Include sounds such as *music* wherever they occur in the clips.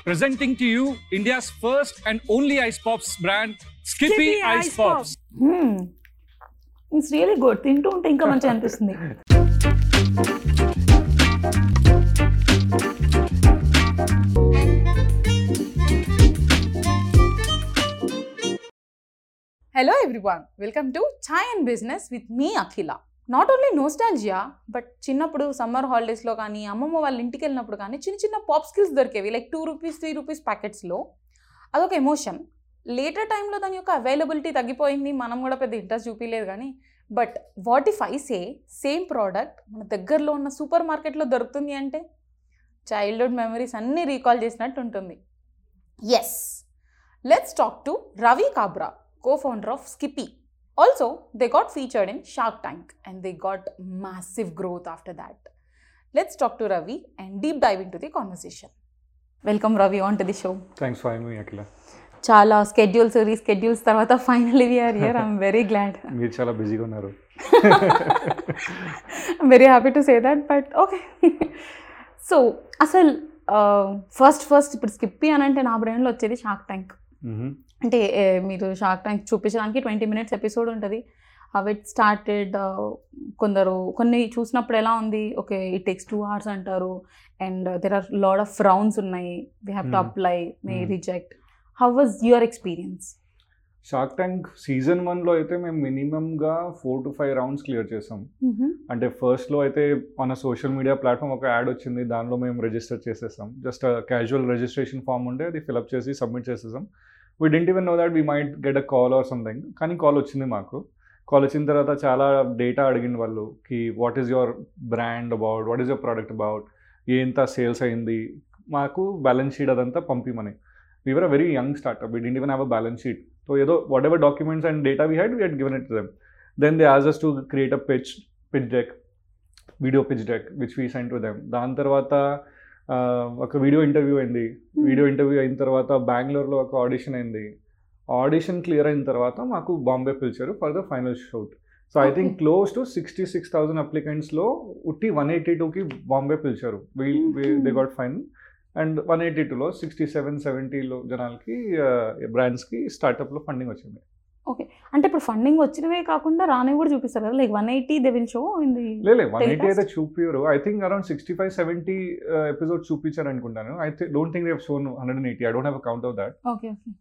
presenting to you India's first and only ice pops brand, Skippy, Skippy Ice, Ice Pops. It's really good తింటూ ఉంటే ఇంకా మంచిగా *laughs* అనిపిస్తుంది hello everyone welcome to chai and business with me Akhila Not only nostalgia but చిన్నప్పుడు summer హాలిడేస్లో కానీ అమ్మమ్మ వాళ్ళ ఇంటికి వెళ్ళినప్పుడు కానీ చిన్న చిన్న పాప్ స్కిల్స్ దొరికేవి. Like two rupees three rupees ప్యాకెట్స్లో అదొక ఎమోషన్ లేటర్ టైంలో దాని యొక్క అవైలబిలిటీ తగ్గిపోయింది. మనం కూడా పెద్ద ఇంట్రెస్ట్ చూపించలేదు కానీ. But what if I say same product మన దగ్గరలో ఉన్న సూపర్ మార్కెట్లో దొరుకుతుంది అంటే? చైల్డ్హుడ్ మెమరీస్ అన్నీ రీకాల్ చేసినట్టు ఉంటుంది. Yes let's talk to Ravi Kabra co founder of Skippi Also, they got featured in Shark Tank and they got massive growth after that. Let's talk to Ravi and deep dive into the conversation. Welcome Ravi on to the show. Thanks for me Akhila చాలా schedules reschedules తర్వాత finally we're here I'm very glad మీరు చాలా బిజీగా ఉన్నారు very happy to say that but okay so అసలు first first ఇప్పుడు Skippi అని అంటే నా బ్రెయిన్లో వచ్చేది షార్క్ ట్యాంక్. అంటే మీరు షార్క్ ట్యాంక్ చూపించడానికి ట్వంటీ మినిట్స్ ఎపిసోడ్ ఉంటుంది. హవ్ ఇట్ స్టార్టెడ్ కొందరు కొన్ని చూసినప్పుడు ఎలా ఉంది okay it takes two hours అంటారు. And there are lot of rounds ఉన్నాయి. We have to. Apply may. Reject how was your experience shark tank season వన్లో అయితే మేము మినిమంగా four to five rounds clear చేసాం. అంటే ఫస్ట్లో అయితే మన సోషల్ మీడియా ప్లాట్ఫామ్ ఒక యాడ్ వచ్చింది. దానిలో మేము రిజిస్టర్ చేసేసాం. జస్ట్ క్యాజువల్ రిజిస్ట్రేషన్ ఫామ్ ఉంటే అది ఫిలప్ చేసి సబ్మిట్ చేసేసాం. We didn't even know that we might get a call or something కానీ కాల్ వచ్చింది మాకు. కాల్ వచ్చిన తర్వాత చాలా డేటా అడిగిన వాళ్ళు కి what is your brand about what is your product about ఎంత సేల్స్ అయింది? మాకు బ్యాలెన్స్ షీట్ అదంతా పంపిమని. We're a very young startup we didn't even have a balance sheet so ఏదో whatever documents and data we had we had given it them then they as us to create a pitch pitch deck video pitch deck which we send to them దాని తర్వాత ఒక video interview అయింది. Video interview అయిన తర్వాత బెంగళూరులో ఒక audition అయింది. Audition clear అయిన తర్వాత మాకు బాంబే పిలిచారు for the final shoot. So I think. Close to sixty six thousand అప్లికెంట్స్లో ఉట్టి వన్ ఎయిటీ టూకి బాంబే పిలిచారు. We they got fine and one eighty టూలో సిక్స్టీ సెవెన్ సెవెంటీలో జనాలకి బ్రాండ్స్కి స్టార్టప్లో ఫండింగ్ వచ్చింది. అంటే ఇప్పుడు ఫండింగ్ వచ్చినవే కాకుండా రానివి కూడా చూపిస్తారు కదా like one eighty they will show in the లేదు వన్ ఎయిటీ Telecast? అయితే చూపించారు I think around sixty five seventy episode చూపించారు అనుకుంటాను I don't think they shown hundred and eighty I don't have count of that okay okay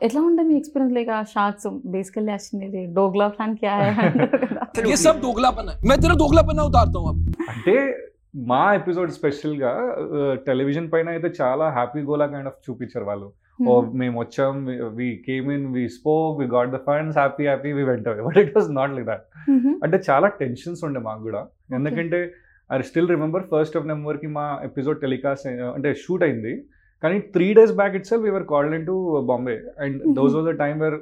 ఎట్లా ఉండే మీ experience like ఆ sharks basically వచ్చింది డోగ్లా ప్లాన్ క్యా *laughs* ये सब दोगलापन है मैं तेरा दोगलापन उतारता हूँ अब అంటే మా ఎపిసోడ్ స్పెషల్గా టెలివిజన్ పైన అయితే చాలా హ్యాపీ గోలా కైండ్ ఆఫ్ చూపించారు వాళ్ళు ఓ మేము వచ్చాం we came in we స్పో we got the funds happy happy we went but it was not like that అంటే చాలా టెన్షన్స్ ఉండే మాకు కూడా. ఎందుకంటే I still remember first of నెంబర్కి మా ఎపిసోడ్ టెలికాస్ట్ అంటే షూట్ అయింది. కానీ three days back it sell we're called in to Bombay and those was the time where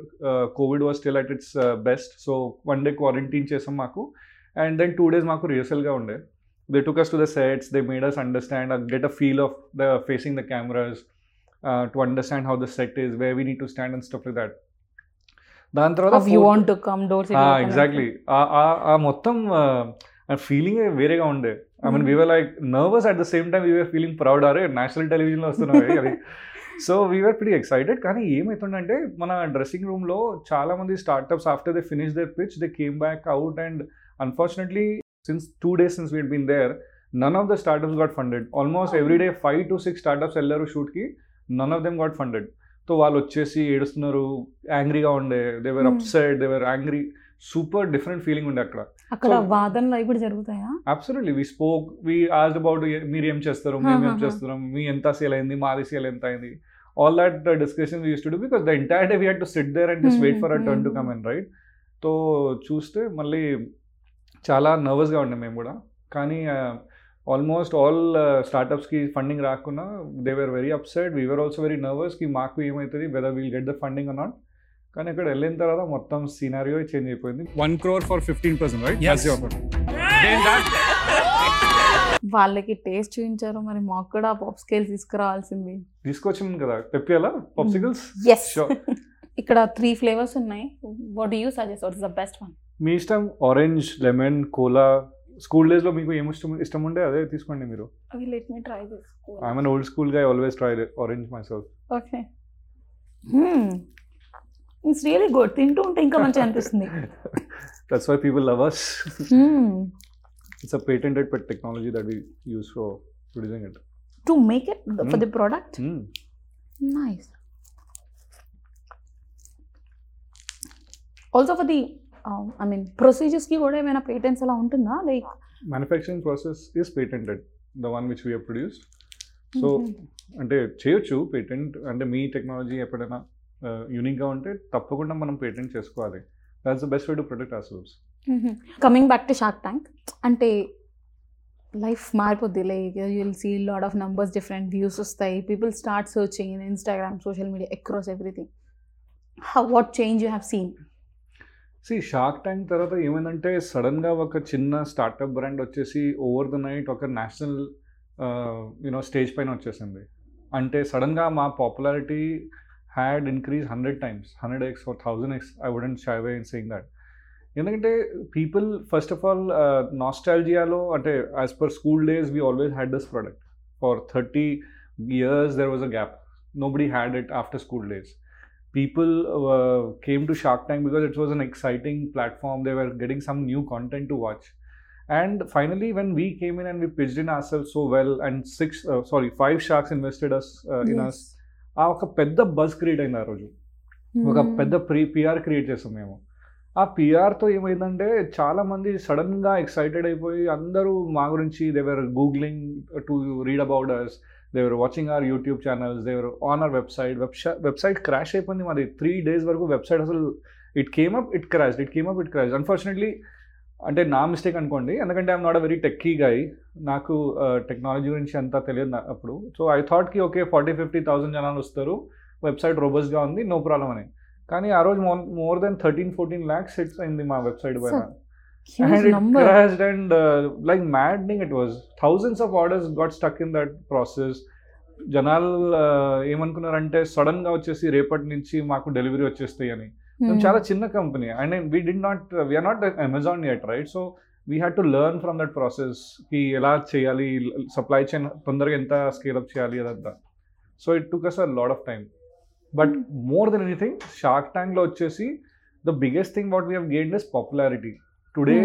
Covid was still at its best so one day quarantine చేసాం మాకు. And then two days మాకు రిహర్సల్గా ఉండే. They took us to the sets they made us understand get a feel of the facing the cameras to understand how the set is way we need to stand and stuff that దాని తర్వాత you want to come doors exactly ఆ మొత్తం feeling వేరేగా ఉండే. I mean we're like nervous at the same time we're feeling proud అరే national టెలివిజన్లో వస్తున్నాయి అది. సో వీఆర్ ప్రిటీ ఎక్సైటెడ్ కానీ ఏమవుతుందంటే మన డ్రెస్సింగ్ రూమ్లో చాలా మంది startups after they finish their pitch they came back out and unfortunately since two days since we'd been there none of the startups got funded almost every day five to six startups వెళ్ళారు షూట్కి none of them got funded so వాళ్ళు వచ్చేసి ఏడుస్తున్నారు యాంగ్రీగా ఉండే they were. Upset they were angry super different feeling ఉండే అక్కడ. అక్కడ వాదనలు అవి కూడా జరుగుతాయా? Absolutely we spoke we asked about మీరు ఏం చేస్తారు మేము ఏం. చేస్తున్నాం మీ ఎంత సేల్ అయింది మాది సేల్ ఎంత అయింది? All that discussion used to do because the entire day we had to sit there and just wait for a turn to come and right so చూస్తే మళ్ళీ చాలా నర్వస్గా ఉండే మేము కూడా. కానీ ఆల్మోస్ట్ ఆల్ స్టార్టప్స్కి ఫండింగ్ రాకుండా they were very upset we're also very నర్వస్కి మాకు ఏమవుతుంది whether we'll get the funding or not కానీ అక్కడ వెళ్ళిన తర్వాత మొత్తం సీనారియో చేంజ్ అయిపోయింది. One crore for 15%, right? Yes. That's your offer. Then that వాళ్ళకి టేస్ట్ చూపించారు మరి మాకు కూడా పాప్ స్కేల్ తీసుకురావాల్సింది. తీసుకొచ్చింది కదా తెప్పియాలా? పాప్సికల్స్. *laughs* ఇక్కడ త్రీ ఫ్లేవర్స్ ఉన్నాయి. What you suggest what is the best one మీ ఇష్టం? ఆరెంజ్ లెమన్ కోలా స్కూల్ డేస్లో మీకు ఏమి ఇష్టం ఇష్టం ఉంటే అదే తీసుకోండి మీరు. Let me try this I'm an old స్కూల్గా always try orange myself okay it's really good తింటూ ఉంటే ఇంకా మంచిగా అనిపిస్తుంది. That's why people love us Hmm. It's a patented pet technology that we use for producing it to make it for the product nice also for the I mean ప్రొసీజర్స్కి కూడా ఏమైనా patents అలా ఉంటుందా? Like manufacturing process is patented the one which we produced so అంటే చేయొచ్చు patent అంటే మీ technology ఎప్పుడైనా యూనిక్గా ఉంటే తప్పకుండా మనం పేటెంట్ చేసుకోవాలి. That's the best way to protect ourselves coming back to Shark Tank అంటే లైఫ్ మారిపోద్ది. Like you'll see lot of numbers different views వస్తాయి. People start searching in Instagram social media across everything how what change you have seen see Shark Tank తర్వాత ఏమైందంటే సడన్గా ఒక చిన్న startup brand వచ్చేసి over the night ఒక national you know stage పైన వచ్చేసింది. అంటే సడన్గా మా popularity had increase hundred times hundred X or thousand X I wouldn't shy away in saying that ఎందుకంటే పీపుల్ ఫస్ట్ ఆఫ్ ఆల్ నాస్టాలజియాలో అంటే as per school days we always had this product for thirty years there was a gap nobody had it after school days people uh, came to Shark Tank because it was an exciting platform. They were getting some new content to watch. And finally, when we came in and we pitched in ourselves so well, and six, uh, sorry, five sharks invested us uh, in us, ఆ ఒక పెద్ద buzz create అయింది ఆ రోజు ఒక పెద్ద pre PR create చేసాం మేము ఆ పిఆర్తో ఏమైందంటే చాలా మంది సడన్గా ఎక్సైటెడ్ అయిపోయి అందరూ మా గురించి they were googling to read about us they were watching our YouTube channels they were on our website website website crash అయిపోయింది మరి. త్రీ డేస్ వరకు వెబ్సైట్ అసలు it came up it crash it came up it crash unfortunately అంటే నా mistake అనుకోండి. ఎందుకంటే I'm not a very techie guy నాకు technology గురించి అంతా తెలియదు నా- అప్పుడు. సో ఐ థాట్కి ఓకే ఫార్టీ ఫిఫ్టీ థౌసండ్ జనాలు వస్తారు. వెబ్సైట్ రోబస్గా ఉంది నో ప్రాబ్లం అని. కానీ ఆ రోజు more than thirteen fourteen lakhs hits అయింది మా వెబ్సైట్ పైన. And it number crashed and uh, like maddening it was. Thousands of orders got stuck in that process. జనాలు ఏమనుకున్నారంటే సడన్గా వచ్చేసి రేపటి నుంచి మాకు డెలివరీ వచ్చేస్తాయి అని. మేము చాలా చిన్న company. And we D not we're not Amazon at right so we had to learn from that ప్రాసెస్కి ఎలా చేయాలి? సప్లై చైన్ తొందరగా ఎంత స్కేల్ అప్ చేయాలి? అదంతా. So it took us a lot of time but more than anything Shark ట్యాంక్లో వచ్చేసి the biggest thing what we gain is popularity today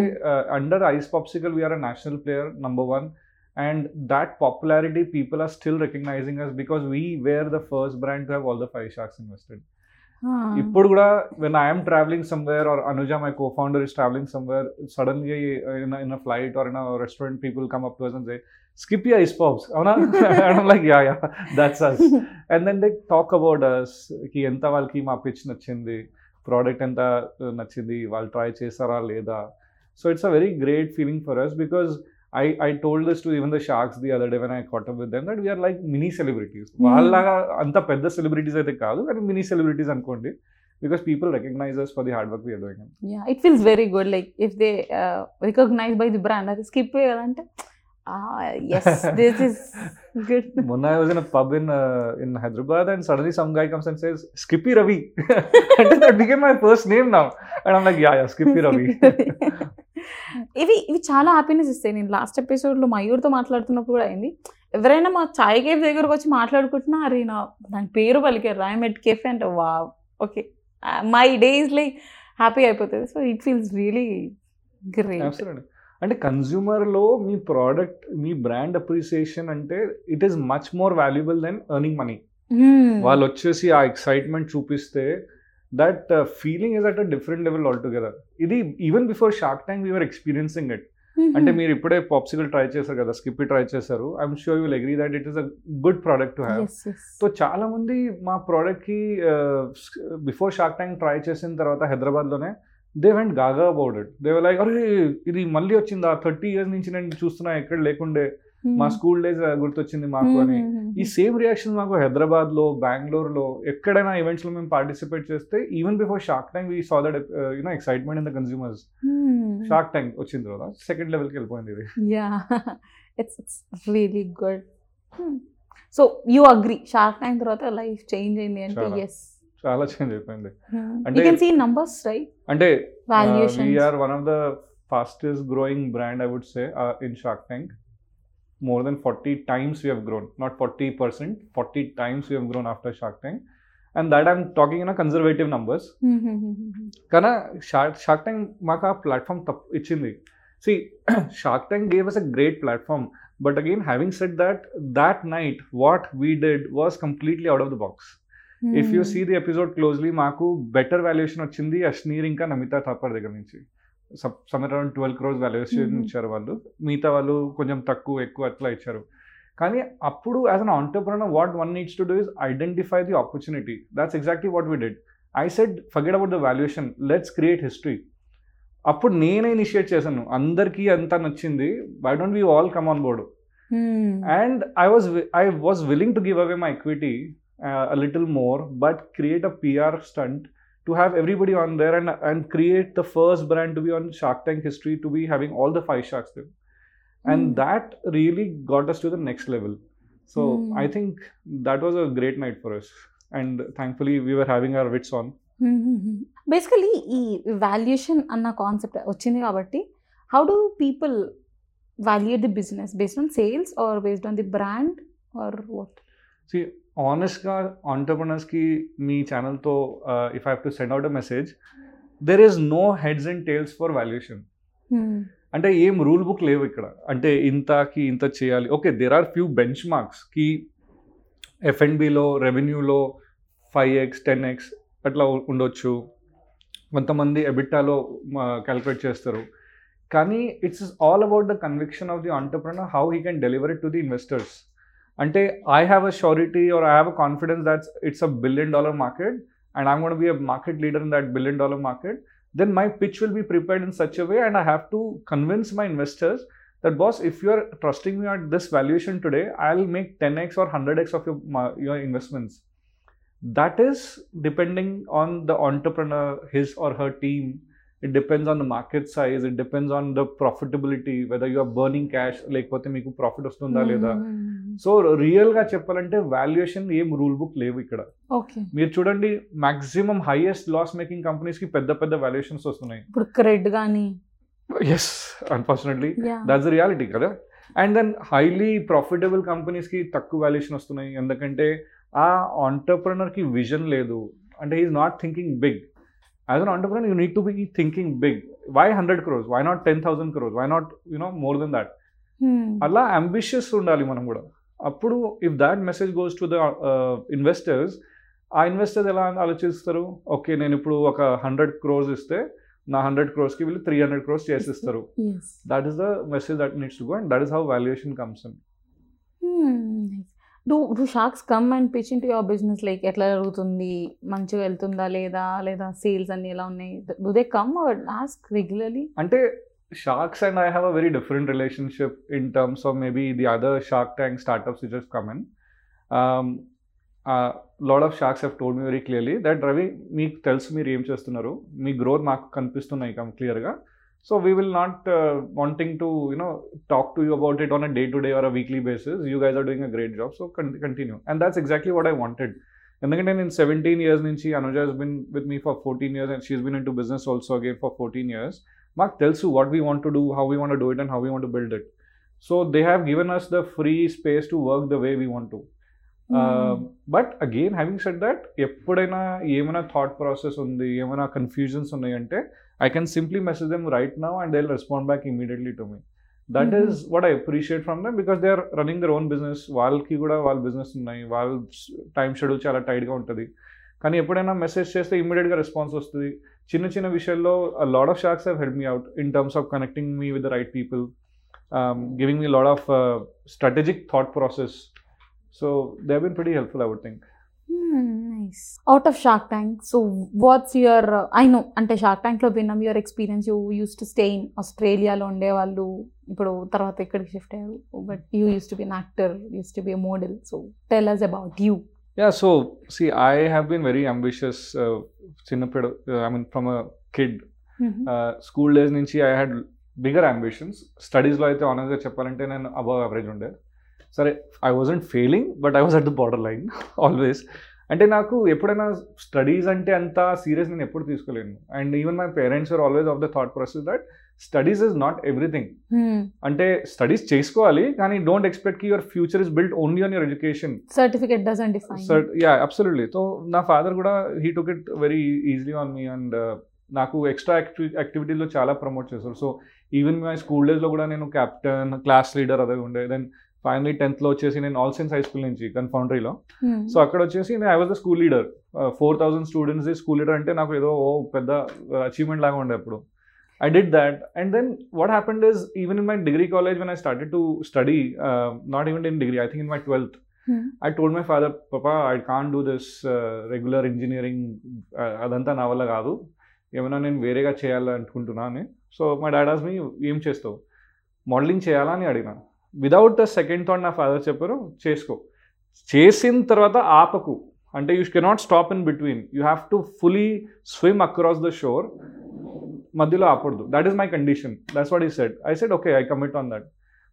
under ice popsicle we're a national player number one and that popularity people are still recognizing us because we were the first brand to have all the five sharks invested. ఇప్పుడు కూడా when I'm travelling somewhere or Anuja my cofounder is travelling somewhere సడన్గా in in flight or in restaurant people come up to us and say Skippi ice pops అవునా like yeah yeah that's us and then they talk about అస్కి ఎంత వాళ్ళకి మా pitch నచ్చింది product ఎంత నచ్చింది వాళ్ళు try చేస్తారా లేదా? So it's a very great feeling for us because I, I told this to even the Sharks the other day when I caught up with them that we are like mini celebrities. వాళ్ళలాగా అంత పెద్ద celebrities అయితే కాదు కానీ mini celebrities అనుకోండి because people recognise us for the hard work we're doing yeah it feels very good like if they recognise by the brand అది Skippi కదంటే yes this is good మొన్న I was in pub in in Hyderabad and suddenly some guy comes and says Skippi Ravi అంటే that became my first name now and I'm like yeah yeah Skippi Ravi ఇవి ఇవి చాలా happiness ఇస్తాయి. నేను last ఎపిసోడ్లో మయూర్తో మాట్లాడుతున్నప్పుడు కూడా అయింది. ఎవరైనా మా చాయ్ కేఫ్ దగ్గరకు వచ్చి మాట్లాడుకుంటున్నా అరే నా దాని పేరు పలికారు రాయమెట్ కేఫే అంటే వా okay my days like happy అయిపోతుంది. So it feels really great Absolutely. అంటే కన్జ్యూమర్లో మీ ప్రోడక్ట్ మీ బ్రాండ్ అప్రిసియేషన్ అంటే it is much more valuable than earning money. వాళ్ళు వచ్చేసి ఆ ఎక్సైట్మెంట్ చూపిస్తే that feeling is at a different level all together ఇది even before Shark time we're experiencing it అంటే మీరు ఇప్పుడే పాప్సికల్ ట్రై చేశారు కదా స్కిప్పి ట్రై చేశారు. I'm sure you'll agree that it is a good product to have so చాలా మంది మా ప్రోడక్ట్కి బిఫోర్ షార్క్ ట్యాంక్ ట్రై చేసిన తర్వాత హైదరాబాద్లోనే they went gaga about it they like అరే ఇది మళ్ళీ వచ్చిందా? థర్టీ ఇయర్స్ నుంచి నేను చూస్తున్నా ఎక్కడ లేకుండే. మా స్కూల్ డేస్ గుర్తొచ్చింది మాకు అని. ఈ సేమ్ రియాక్షన్ మాకు హైదరాబాద్లో బెంగళూరు లో ఎక్కడైనా ఈవెంట్స్లో మేము పార్టిసిపేట్ చేస్తే even before Shark Tank we saw that you know excitement in the consumers Shark Tank వచ్చిన తర్వాత సెకండ్ లెవెల్కి వెళ్ళిపోయింది ఇది. Yeah it's it's really good so you agree Shark time తర్వాత లైఫ్ చేంజ్ అయింది అంటే. Yes చాలా చేంజ్ అయిపోయింది యూ అంటే- కెన్ సీ నంబర్స్ రైట్ అంటే valuation we're one of the fastest growing brand, I would say, uh, in Shark Tank. More than 40 times we have grown, not 40%, 40 times we have grown after Shark Tank. And that I'm talking in a conservative numbers. కానీ shark shark tank మాకు ఆ platform తప్పు ఇచ్చింది see *clears throat* Shark Tank gave us a great platform but again having set that that night what we did was completely out of the box If you see the episode closely మాకు better valuation వచ్చింది అష్నీర్ ఇంకా నమితా థాపర్ దగ్గర నుంచి. Somewhere around twelve crores valuation. ఇచ్చారు వాళ్ళు. మిగతా వాళ్ళు కొంచెం తక్కువ ఎక్కువ అట్లా ఇచ్చారు. కానీ అప్పుడు as an entrepreneur what one needs to do is identify the opportunity that's exactly what we did I said forget about the valuation let's create history అప్పుడు నేనే ఇనిషియేట్ చేశాను. అందరికీ అంతా నచ్చింది. Why don't we all come on board and i was wi- i was willing to give away my equity. uh, a little more but create a pr stunt to have everybody on there and and create the first brand to be on shark tank history to be having all the five sharks there and Hmm. that really got us to the next level so Hmm. i think that was a great night for us and thankfully we were having our wits on basically ఈ valuation అన్న concept వచ్చింది కాబట్టి how do people value it the business based on sales or based on the brand or what See, Honestగా ఆంటర్ప్రినర్స్కి మీ ఛానల్తో if I have to send out a message there is no heads and tails for valuation అంటే ఏం rule book లేవు ఇక్కడ. అంటే ఇంతకి ఇంత చేయాలి. Okay there are few bench మార్క్స్కి ఎఫ్ఎన్బిలో రెవెన్యూలో ఫైవ్ ఎక్స్ టెన్ ఎక్స్ అట్లా ఉండొచ్చు. కొంతమంది ఎబిటాలో క్యాలిక్యులేట్ చేస్తారు. కానీ it's all about the conviction of the entrepreneur how he can deliver it to the investors అంటే I have a surety or I have a confidence that's it's a billion dollar market and I'm gonna be a market leader in that billion dollar market then my pitch will be prepared in such a way and i have to convince my investors that boss if you are trusting me at this valuation today i'll make 10x or 100x of your ma- your investments that is depending on the entrepreneur his or her team it depends on the market size it depends on the profitability whether you are burning cash లేకపోతే మీకు profit వస్తుందా లేదా. So రియల్గా చెప్పాలంటే valuation ఏం rule book లేవు ఇక్కడ. మీరు చూడండి మాక్సిమం హైయెస్ట్ లాస్ మేకింగ్ కంపెనీస్కి పెద్ద పెద్ద వాల్యుయేషన్స్ వస్తున్నాయి. ఇప్పుడు క్రెడ్ కానీ yes unfortunately yeah that's reality కదా? అండ్ దెన్ హైలీ ప్రాఫిటబుల్ కంపెనీస్కి తక్కువ వాల్యుయేషన్ వస్తున్నాయి. ఎందుకంటే ఆ ఆంటర్ప్రినర్కి విజన్ లేదు. అంటే is not thinking big as an entrepreneur you need to be thinking big why hundred crores why not ten thousand crores why not you know more than that అలా ambitious ఉండాలి మనం కూడా. అప్పుడు if that message goes to the investors ఆ investors ఎలా ఆలోచిస్తారు? Okay నేను ఇప్పుడు ఒక హండ్రెడ్ క్రోర్స్ ఇస్తే నా హండ్రెడ్ క్రోర్స్కి వీళ్ళు త్రీ హండ్రెడ్ క్రోర్స్ చేసిస్తారు. That is the message that needs to go and that is how valuation comes in. Do do sharks come and pitch in to your business like ఎట్లా జరుగుతుంది? మంచిగా వెళ్తుందా లేదా? లేదా సేల్స్ అన్ని ఎలా ఉన్నాయి? They come ask regularly? అంటే sharks and I have a very different relationship in terms of maybe the other shark tank startups it just common lot of sharks have told me very clearly that Ravi మీకు తెలుసు మీరు ఏం చేస్తున్నారు. మీ growth మాకు కనిపిస్తున్నాయి come క్లియర్గా. so we will not wanting to you know talk to you about it on a day to day or a weekly basis you guys are doing a great job so continue and that's exactly what I wanted ఎందుకంటే నేను seventeen years నుంచి Anuja he's been with me for fourteen years and she's been in to business also again for fourteen years మాకు తెలుసు what we want to do how we want do it and how we want build it so they have given us the free space to work the way we want to but again having set that ఎప్పుడైనా ఏమైనా thought process ఉంది ఏమైనా confusions ఉన్నాయంటే I can simply message them right now and they respond back immediately to me that Mhm. Is what I appreciate from them because they are running their own business వాళ్ళకి కూడా వాళ్ళ business ఉన్నాయి. వాళ్ళ time schedule చాలా టైట్గా ఉంటుంది. కానీ ఎప్పుడైనా మెసేజ్ చేస్తే ఇమీడియట్గా రెస్పాన్స్ వస్తుంది. చిన్న చిన్న విషయాల్లో lot of sharks have help me out in terms of connecting me with the right people giving me lot of strategic thought process so they have been pretty helpful I would think. Nice out of shark tank so what's your I know అంటే shark ట్యాంక్లో విన్నాం your experience you used to stay in ఆస్ట్రేలియాలో ఉండేవాళ్ళు ఇప్పుడు తర్వాత ఎక్కడికి shift అయ్యారు? But you used to be an actor used to be a model so tell us about you Yeah, so see, I have been very ambitious. Uh, చిన్నప్పుడు I mean, from a kid, school days నుంచి I had bigger ambitions స్టడీస్లో అయితే ఆనర్స్గా చెప్పాలంటే నేను above average ఉండే. సరే I wasn't failing but I was at the borderline always అంటే నాకు ఎప్పుడైనా స్టడీస్ అంటే అంత సీరియస్ నేను ఎప్పుడు తీసుకోలేను. And even my parents are always of the thought process that studies is not everything. అంటే స్టడీస్ చేసుకోవాలి కానీ don't ఎక్స్పెక్ట్కి your future is build only on your education. Certificate define ya absolutely so నా father కూడా he took it very easily on me and నాకు extra యాక్టివి యాక్టివిటీలో చాలా promote చేశారు సో ఈవెన్ మై స్కూల్ డేస్లో కూడా నేను క్యాప్టెన్ క్లాస్ లీడర్ అదే ఉండే. దెన్ ఫైనలీ టెన్త్లో వచ్చేసి నేను ఆల్ సైన్స్ హై స్కూల్ నుంచి కన్ఫౌండరీలో సో అక్కడ వచ్చేసి నేను I was the school leader four thousand students school leader అంటే నాకు ఏదో ఓ పెద్ద అచీవ్మెంట్ లాగా ఉండే అప్పుడు. I did that and then what happened is even in my degree college when I started to study not even in degree I think in my twelfth I told my father పాపా I can do this regular engineering అదంతా నా వల్ల కాదు. ఏమైనా నేను వేరేగా చేయాలనుకుంటున్నాను. So మా డాడాస్ మీ ఏం చేస్తావు? మోడలింగ్ చేయాలా? అని అడిగిన. వితౌట్ ద సెకండ్ థాట్ నా ఫాదర్ చెప్పారు చేసుకో. చేసిన తర్వాత ఆపకు. అంటే you cannot stop in between you have to fully swim across the shore మధ్యలో ఆపడదు that is my condition that's what he said I said okay I commit on that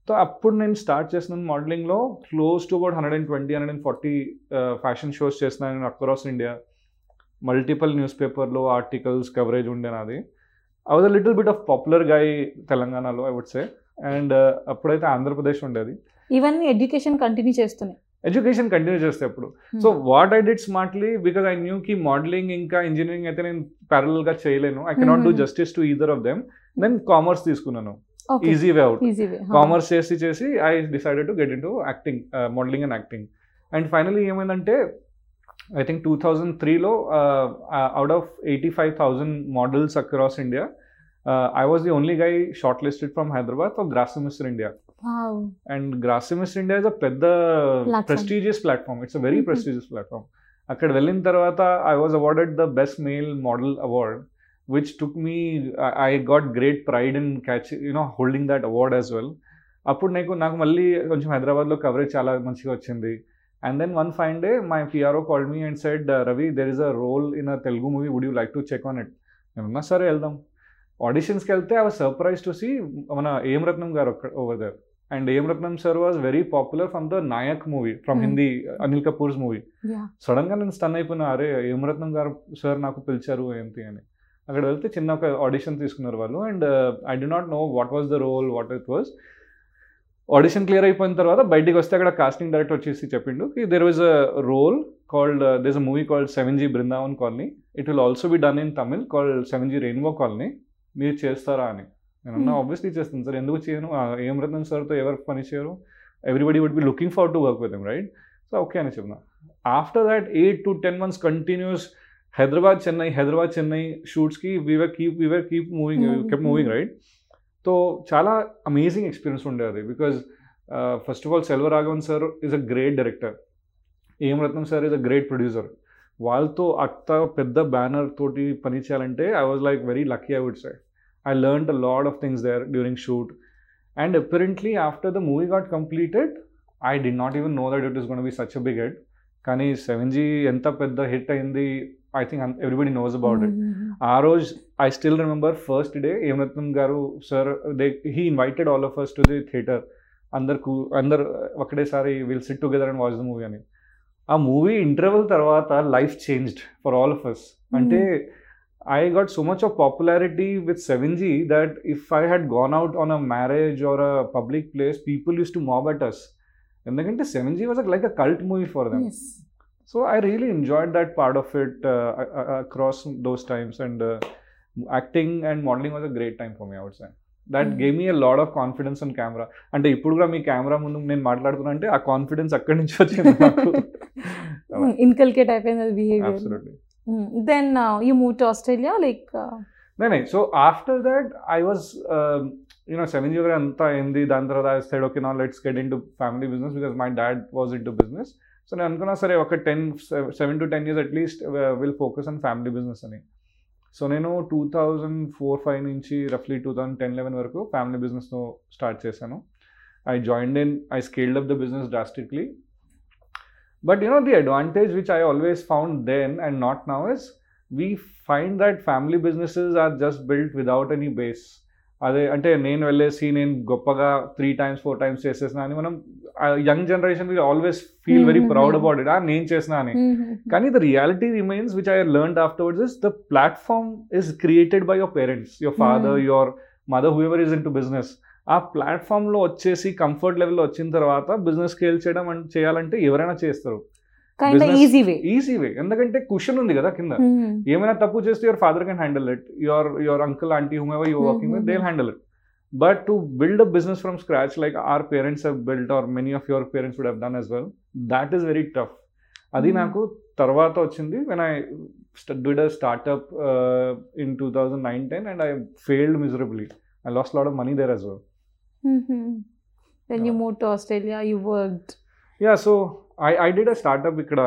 so అప్పుడు నేను స్టార్ట్ చేసిన మోడలింగ్లో close to about hundred and twenty hundred and forty fashion shows చేస్తున్నాను నేను across India multiple news పేపర్లో articles coverage ఉండే నాది. I was a little bit of popular గై తెలంగాణలో ఐ వుడ్ సే అండ్ అప్పుడైతే ఆంధ్రప్రదేశ్ ఉండేది. ఇవన్నీ ఎడ్యుకేషన్ కంటిన్యూ చేస్తున్నాయి. ఎడ్యుకేషన్ కంటిన్యూ చేస్తే అప్పుడు so what I did smartly because I knew కి మోడలింగ్ ఇంకా ఇంజనీరింగ్ అయితే నేను parallel గా చేయలేను. I cannot do. Justice to either of them then commerce తీసుకున్నాను. ఈజీ వే అవుట్ కామర్స్ చేసి చేసి I decided to get in to acting modelling and acting and finally ఏమైందంటే ఐ థింక్ టూ థౌజండ్ త్రీలో out of eighty five thousand models across India I was the only guy short listed from Hyderabad for Grasim Mister India wow and Grasim Mister India is a పెద్ద Platform. Prestigious platform it's a very Mhm. Prestigious platform అక్కడ వెళ్ళిన తర్వాత I was awarded the best male model award which took me I got great pride in catch you know holding that award as well అప్పుడు నాకు నాకు మళ్ళీ కొంచెం హైదరాబాద్లో coverage చాలా మంచిగా వచ్చింది. And then one fine day my PRO called me and said Ravi there is a role in a Telugu movie would you like to check on it నేనున్నా సరే వెళ్దాం. ఆడిషన్స్కి వెళ్తే I was surprise to see మన M Ratnam garu over there and M Ratnam sir was very popular from the Nayak movie from Hmm. Hindi Anil Kapoor's movie. సడన్గా నేను stun అయిపోయినా అరే ఏమరత్నం గారు సార్ నాకు పిలిచారు ఏంటి అని. అక్కడ వెళ్తే చిన్న ఒక ఆడిషన్ తీసుకున్నారు వాళ్ళు. And I did not know what was the role what it was audition clear అయిపోయిన తర్వాత బయటికి వస్తే అక్కడ కాస్టింగ్ డైరెక్టర్ వచ్చేసి చెప్పిండు there was a role called this a movie called seven G Brindavan colony it will also be done in Tamil called seven G rainbow colony మీరు చేస్తారా అని. నేను Hmm. ఆబ్వియస్లీ చేస్తాను. సార్ ఎందుకు చేయను? ఏం రత్నం సార్తో ఎవరు పని చేయరు? Everybody would be looking far to work with right so okay అని చెప్పిన after that eight to ten months continuous Hyderabad Chennai Hyderabad Chennai షూట్స్కి we were keep we were keep moving Hmm. Keep moving right so చాలా amazing experience ఉండే అది. Because first of all Selvaraghavan sir is a great director M Ratnam sir is a great producer వాళ్ళతో అత్త పెద్ద banner తోటి పని చేయాలంటే I was like very lucky I would say I learn a lot of things there during shoot and apparently after the movie got completed I did not even know that it is gonna be such a big hit కానీ seven G ఎంత పెద్ద hit అయింది I think everybody knows about it ఆ రోజు I still remember first day A M Ratnam garu sir they he invited all of us to the theatre అందరు అందరు ఒకటేసారి will sit together and watch the movie అని. ఆ movie interval తర్వాత life changed for all of us అంటే I got so much of popularity with seven G that if I had gone out on a marriage or a public place people used to mob at us ఎందుకంటే seven G was like a cult movie for them yes So I really enjoyed that part of it uh, uh, across those times, and uh, acting and modeling was a great time for me. I would say that Mm. gave me a lot of confidence on camera. అంటే ఇప్పుడు కూడా మీ camera ముందు నేను మాట్లాడుతున్నా అంటే ఆ confidence అక్కడి నుంచి వచ్చింది నాకు ఇన్కల్కేట్ అయిపోయింది అది behaviour absolutely then you move to Australia like నేనే so after that I was you know seven G over అంతా అయింది దాని తర్వాత ఐ సైడ్ ఓకే నా let's get in to family business because my dad was in to business so నేను అనుకున్నా సరే ఒక ten seven to ten years at least will focus on family business అని సో నేను టూ థౌజండ్ ఫోర్ ఫైవ్ నుంచి రఫ్లీ two thousand ten eleven వరకు family బిజినెస్తో స్టార్ట్ చేశాను. I joined in I scaled up the business drastically but you know the advantage which i always found then and not now is we find that family businesses are just built without any base. అదే అంటే నేను వెళ్ళేసి నేను గొప్పగా three times four times చేసేసిన అని మనం young generation always feel very Hmm, proud hmm. About it నేను చేసిన అని కానీ the reality remains which I learn afterwards is the platform is created by your parents your father Hmm. Your mother whoever is in to business ఆ ప్లాట్ఫామ్లో వచ్చేసి comfort లెవెల్లో వచ్చిన తర్వాత బిజినెస్ స్కేల్ చేయడం అంటే చేయాలంటే ఎవరైనా చేస్తారు. ఈజీ వే ఈజీ వే ఎందుకంటే క్వశ్చన్ ఉంది కదా కింద. ఏమైనా తప్పు చేస్తే your father can handle it your your uncle aunty whomever you working with they handle it but to build a business from scratch like our parents have built or many of your parents would have done as well that is very tough అది Hmm. నాకు తర్వాత వచ్చింది. When I did a startup in two thousand nine ten and I failed miserably I lost lot of money there as well. You Yeah. moved to Australia, you worked. Yeah so I I did a startup ఇక్కడ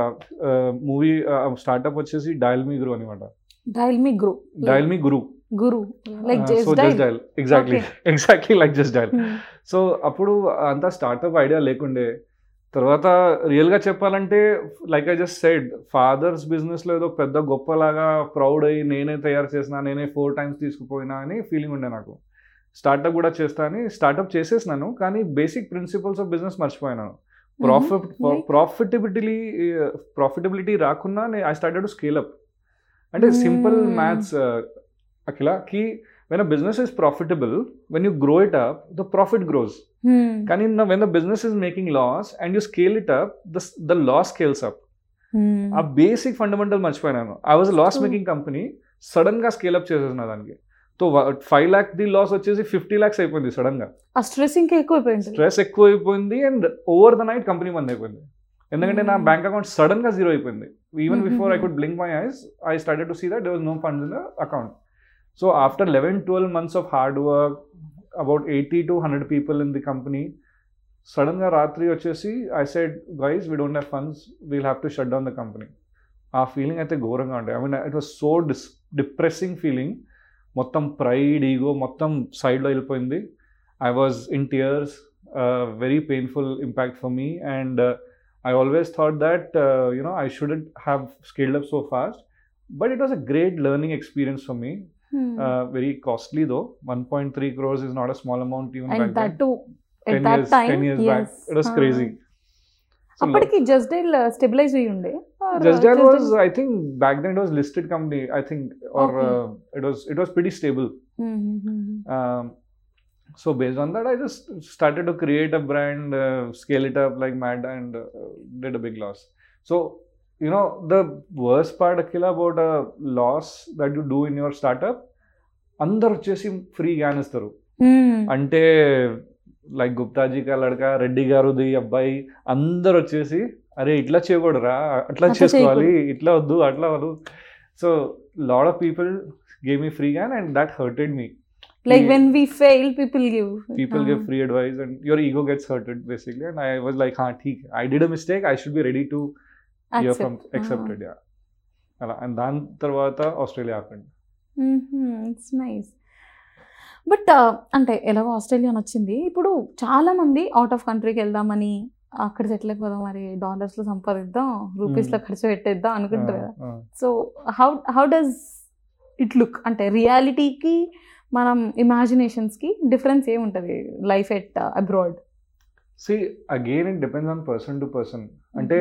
movie startup వచ్చేసి dial me Guru అనమాట Dial me grow. Dial me Guru Guru. Like Uh, just so dial. just dial exactly *laughs* exactly like just dial Hmm. So అప్పుడు అంత startup idea లేకుండే తర్వాత రియల్గా చెప్పాలంటే like I just said father's బిజినెస్లో ఏదో పెద్ద గొప్పలాగా ప్రౌడ్ అయ్యి నేనే తయారు చేసిన నేనే ఫోర్ టైమ్స్ తీసుకుపోయినా అని ఫీలింగ్ ఉండే నాకు స్టార్ట్అప్ కూడా చేస్తా అని స్టార్ట్అప్ చేసేసినాను కానీ బేసిక్ ప్రిన్సిపల్స్ ఆఫ్ బిజినెస్ మర్చిపోయినాను ప్రాఫిట్? ప్రాఫిటబిలిటీ ప్రాఫిటబిలిటీ రాకున్నా I started to scale up అంటే సింపుల్. మ్యాథ్స్ అఖిల కి when a business is profitable when you grow it up the profit grows. కానీ when the business is making loss and you scale it up the loss scales up. ఆ basic fundamental మర్చిపోయినాను I was loss. Making company సడన్గా scale up చేసేసిన దానికి so five lakh the loss వచ్చేసి fifty lakhs అయిపోయింది సడన్గా. ఆ stress ఇంకా ఎక్కువైపోయింది. స్ట్రెస్ ఎక్కువ అయిపోయింది and over the night company బంద్ అయిపోయింది. ఎందుకంటే నా Hmm. బ్యాంక్ అకౌంట్ సడన్గా జీరో అయిపోయింది. Even Hmm, before I hmm, could blink my eyes I started to see that there was no funds in the account so after eleven twelve months of hard work about eighty to hundred people in the company సడన్గా రాత్రి వచ్చేసి I said guys we don't have funds we'll have to shut down the company ఆ feeling అయితే ఘోరంగా ఉండే. I mean it was so dis depressing feeling మొత్తం pride ego మొత్తం సైడ్లో వెళ్ళిపోయింది I was in tears very painful impact for me and I always thought that you know I shouldn't have skilled up so fast but it was a great learning experience for me Hmm. Very costly though one point three crores is not a small amount even and back that too at 10 that years, time 10 years back. yes. It was Ah. crazy. So, అప్పటికి just dial stabilise అయ్యి ఉండే Uh, Just was, I think, back then it was listed company. I think, or Okay. uh, it was it was pretty stable. Hmm, hmm, hmm, hmm. Um, so based on that, I just started to create a brand, uh, scale it up like mad, and uh, did a big loss. So you know the worst part, Akila, about a loss that you do in your startup. అందరు వచ్చేసి free gain ఇస్తారు Hmm. అంటే like Guptaji కా లడక రెడ్డి గారుది అబ్బాయి అందరు వచ్చేసి అరే ఇట్లా చేయకూడరా అట్లా చేసుకోవాలి ఇట్లా వద్దు అట్లా వద్దు. So lot of people gave me free gone and that hurted me like when we fail people give people give free advice and your ego gets hurted basically and I was like హా ఠీక్ I did a mistake I should be ready to your from accepted yeah అలా. And దాని తర్వాత Australia happened but అంటే ఎలాగో Australia నచ్చింది. ఇప్పుడు చాలా మంది అవుట్ ఆఫ్ కంట్రీకి వెళ్దామని అక్కడ సెటిల్ అయిపోదాం మరి డాలర్స్లో సంపాదిద్దాం రూపీస్లో. ఖర్చు పెట్టేద్దాం అనుకుంటారు కదా. So how how does it look అంటే రియాలిటీకి మనం ఇమాజినేషన్స్కి డిఫరెన్స్ ఏముంటుంది life at abroad see again it depends on person to person అంటే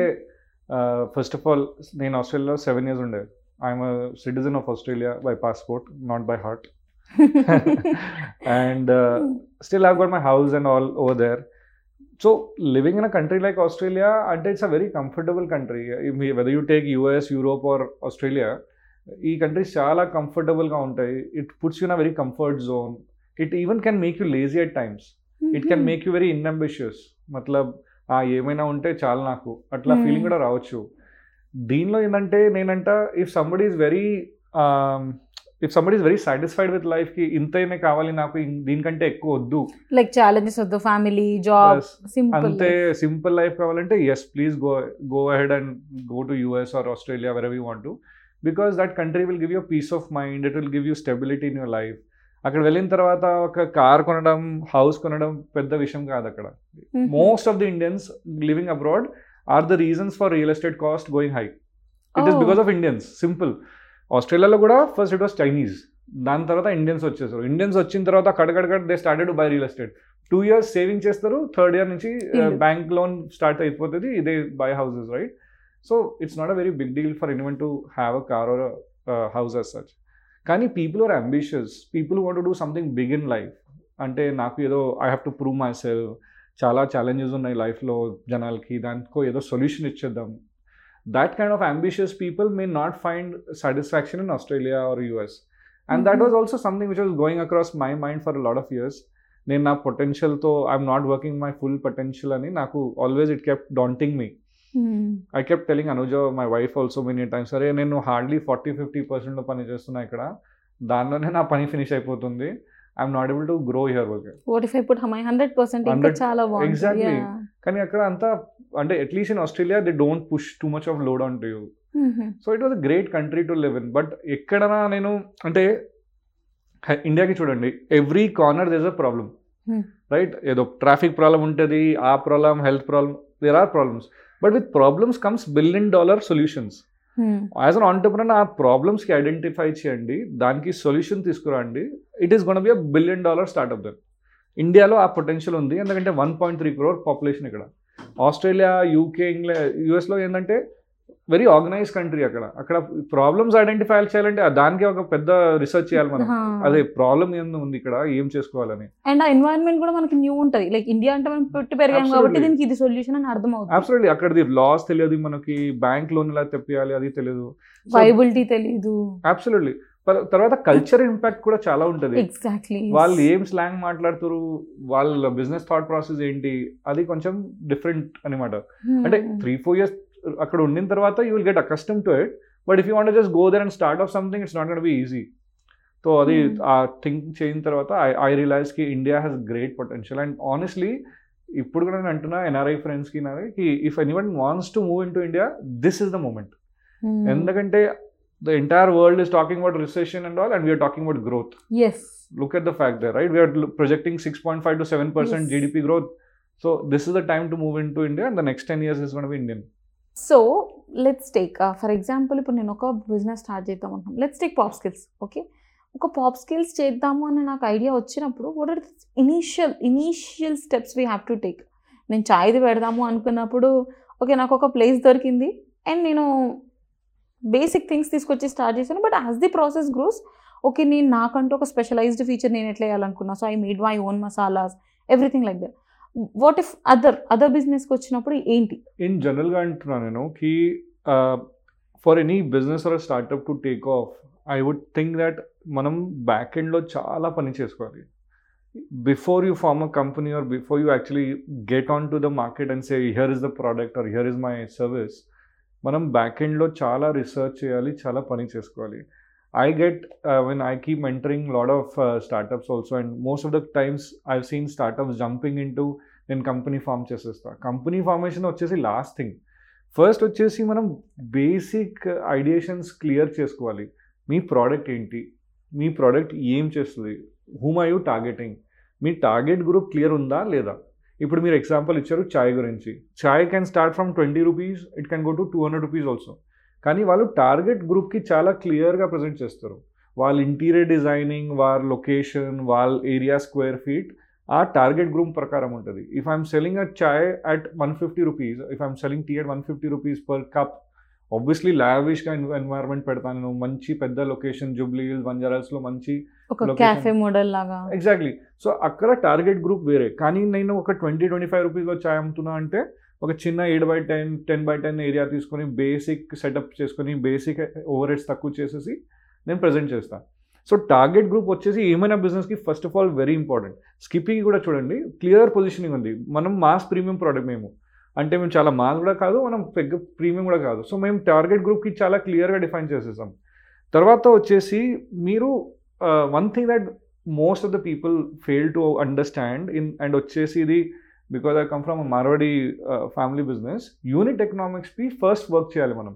ఫస్ట్ ఆఫ్ ఆల్ నేను ఆస్ట్రేలియాలో సెవెన్ ఇయర్స్ ఉండే. I'm citizen of Australia by passport not by heart and still I've got my house and all over there. So living in a country like Australia, and it's a very comfortable country. I mean, Whether you take US, Europe, or Australia, ఈ countries చాలా కంఫర్టబుల్గా ఉంటాయి. It puts you in a very comfort zone it even can make you lazy at times it can make you very unambitious మతలబ్ ఏమైనా ఉంటే చాలు నాకు. అట్లా Hmm. Feeling కూడా రావచ్చు. దీనిలో ఏంటంటే నేనంట if somebody is very if somebody very satisfied with లైఫ్కి ఇంతైనా కావాలి నాకు? దీనికంటే ఎక్కువ వద్దు. లైక్ ఛాలెంజెస్ వద్దు ఫ్యామిలీ జాబ్. సింపుల్ అంతే సింపుల్ లైఫ్ కావాలంటే yes please go go ahead and go to US or Australia where you want because that country will give you peace of mind it will give you stability in your life అక్కడ వెళ్ళిన తర్వాత ఒక car కొనడం house కొనడం పెద్ద విషయం కాదు అక్కడ. Most of the Indians living abroad are the reasons for real estate cost going high it is Oh. Because of Indians simple ఆస్ట్రేలియాలో కూడా ఫస్ట్ ఇట్ వాస్ చైనీస్ దాని తర్వాత ఇండియన్స్ వచ్చేసారు. ఇండియన్స్ వచ్చిన తర్వాత కడగడగడ they started buy real estate two years saving చేస్తారు third year నుంచి. Bank loan start అయిపోతుంది ఇదే buy houses right so it's not a very big deal for anyone to have a car or house as such కానీ people are ambitious people want do something big in life అంటే నాకు ఏదో I have to prove myself చాలా challenges ఉన్నాయి లైఫ్లో జనాలకి. దానికో ఏదో సొల్యూషన్ ఇచ్చేద్దాం. That kind of ambitious people may not find satisfaction in Australia or US and that Mhm. Was also something which was going across my mind for lot of years నేను నా పొటెన్షియల్తో I'm not working my full potential అని నాకు always it kept daunting me I kept telling Anuja my wife also many times సరే నేను hardly forty fifty పర్సెంట్లో పని చేస్తున్నా ఇక్కడ. దానిలోనే నా పని ఫినిష్ అయిపోతుంది. I'm not able to grow here work what if I put my hundred percent ఇంకా 100 చాలా బాగుంటుంది exactly. Yeah. కానీ అక్కడ అంతా అంటే at least in Australia they don't push too much of load on to you. So it was a great country to live in but ఎక్కడనా నేను అంటే ఇండియాకి చూడండి every corner there's a problem. Right ఏదో ట్రాఫిక్ ప్రాబ్లం ఉంటుంది ఆ problem health problem there are problems but with problems comes billion dollar solutions. As an entrepreneur ఆ ప్రాబ్లమ్స్కి ఐడెంటిఫై చేయండి. దానికి సొల్యూషన్ తీసుకురండి. It is gonna be a billion dollar startup then ఇండియాలో ఆ పొటెన్షియల్ ఉంది. ఎందుకంటే one point three crore population ఇక్కడ. ఆస్ట్రేలియా యూకే ఇంగ్లాండ్ యూఎస్లో ఏంటంటే వెరీ ఆర్గనైజ్ కంట్రీ అక్కడ. అక్కడ ప్రాబ్లమ్స్ ఐడెంటిఫై చేయాలంటే దానికి ఒక పెద్ద రీసెర్చ్ చేయాలి మనం. అదే ప్రాబ్లం ఏం ఉంది ఇక్కడ ఏం చేసుకోవాలని. అండ్ ఆ ఎన్వైరన్మెంట్ కూడా మనకి న్యూ ఉంటది. లైక్ ఇండియా అంటే మనం పుట్టి పెరిగాం కాబట్టి. దీనికి ఇది సొల్యూషన్ అని అర్థం అవుతుంది అబ్సల్యూట్లీ అక్కడది లాస్ తెలియదు మనకి బ్యాంక్ లోన్ ఎలా తెప్పియాలి అది తెలియదు వైబిలిటీ తెలీదు. అబ్సల్యూట్లీ తర్వాత కల్చర్ ఇంపాక్ట్ కూడా చాలా ఉంటుంది. ఎగ్జాక్ట్లీ వాళ్ళు ఏం స్లాంగ్ మాట్లాడుతారు వాళ్ళ బిజినెస్ థాట్ ప్రాసెస్ ఏంటి అది కొంచెం డిఫరెంట్ అనమాట అంటే త్రీ ఫోర్ ఇయర్స్ అక్కడ ఉండిన తర్వాత you will get accustom to it but if you want just go there and start off something it's not got be easy so అది Hmm. ఆ థింక్ చేయిన తర్వాత I I రియలైజ్కి India has great potential and honestly ఇప్పుడు కూడా నేను అంటున్నా NRI ఫ్రెండ్స్కి నాకి if anyone wants to move into India this is the moment ఎందుకంటే the entire world is talking about recession and all and we're talking about growth yes look at the fact there, right? We are l- projecting 6.5 to 7% Yes. GDP growth. So this is the time to move into India, and the next 10 years is going to be Indian. So let's take for example ఇప్పుడు నేను ఒక business start చేద్దాం అనుకున్నాను. Let's take pop skills okay ఒక pop skills చేద్దాము అని నాకు idea వచ్చినప్పుడు what are initial initial steps we have to take నేను చాయ్ది పెడదాము అనుకున్నప్పుడు ఓకే నాకు ఒక ప్లేస్ దొరికింది. అండ్ నేను బేసిక్ థింగ్స్ తీసుకొచ్చి స్టార్ట్ చేశాను. But as the process grows okay నేను నాకంటూ ఒక స్పెషలైజ్డ్ ఫీచర్ నేను ఎట్లా వేయాలనుకున్నా? So I made my own masalas everything like that what if other other బిజినెస్కి వచ్చినప్పుడు ఏంటి In general, గా అంటున్నాను నేను కి for any business or startup to take off I would think that మనం బ్యాక్ ఎండ్లో చాలా పని చేసుకోవాలి. Before you form a company or before you actually get on to the market and say here is the product or here is my service మనం back ఎండ్లో చాలా research చేయాలి చాలా పని చేసుకోవాలి. I get uh, when I keep mentoring a lot of uh, startups also, and most of the times I've seen startups jumping into నేను company form చేసేస్తా. Company formation వచ్చేసి లాస్ట్ థింగ్ ఫస్ట్ వచ్చేసి మనం basic ఐడియేషన్స్ clear చేసుకోవాలి. మీ product ఏంటి? మీ product ఏం చేస్తుంది? Whom are you targeting మీ టార్గెట్ గ్రూప్ క్లియర్ ఉందా లేదా? ఇప్పుడు మీరు ఎగ్జాంపుల్ ఇచ్చారు చాయ్ గురించి. Chai can start from twenty rupees it can go to two hundred rupees also కానీ వాళ్ళు టార్గెట్ గ్రూప్కి చాలా క్లియర్గా ప్రజెంట్ చేస్తారు. వాళ్ళ ఇంటీరియర్ డిజైనింగ్ వాళ్ళ లొకేషన్ వాళ్ళ ఏరియా స్క్వేర్ ఫీట్ ఆ టార్గెట్ గ్రూప్ ప్రకారం ఉంటుంది. If I'm selling a chai at one fifty rupees if I'm selling tea at one fifty rupees per cup obviously లావిష్గా environment పెడతాను. నేను మంచి పెద్ద లొకేషన్ జూబ్లీ హిల్స్ బంజారాస్లో మంచి. క్యాఫే మోడల్ లాగా. ఎగ్జాక్ట్లీ సో అక్కడ టార్గెట్ గ్రూప్ వేరే. కానీ నేను ఒక ట్వంటీ ట్వంటీ ఫైవ్ రూపీస్లో చాయ్ అమ్ముతున్నా అంటే ఒక చిన్న eight by ten ten by ten area తీసుకొని బేసిక్ సెటప్ చేసుకొని బేసిక్ ఓవర్ హెడ్స్ తక్కువ చేసేసి నేను ప్రజెంట్ చేస్తాను సో టార్గెట్ గ్రూప్ వచ్చేసి ఏమైనా బిజినెస్కి first of all very important. Skipping కూడా చూడండి క్లియర్ పొజిషనింగ్ ఉంది. మనం మాస్ ప్రీమియం ప్రోడక్ట్ మేము. అంటే మేము చాలా మాస్ కూడా కాదు మనం పెద్ద ప్రీమియం కూడా కాదు. సో మేము టార్గెట్ గ్రూప్కి చాలా క్లియర్గా డిఫైన్ చేసేసాం. తర్వాత వచ్చేసి మీరు one thing that most of the people fail to understand in and వచ్చేసి ఇది because I come from Marwari family business unit ఎకనామిక్స్కి first work చేయాలి మనం.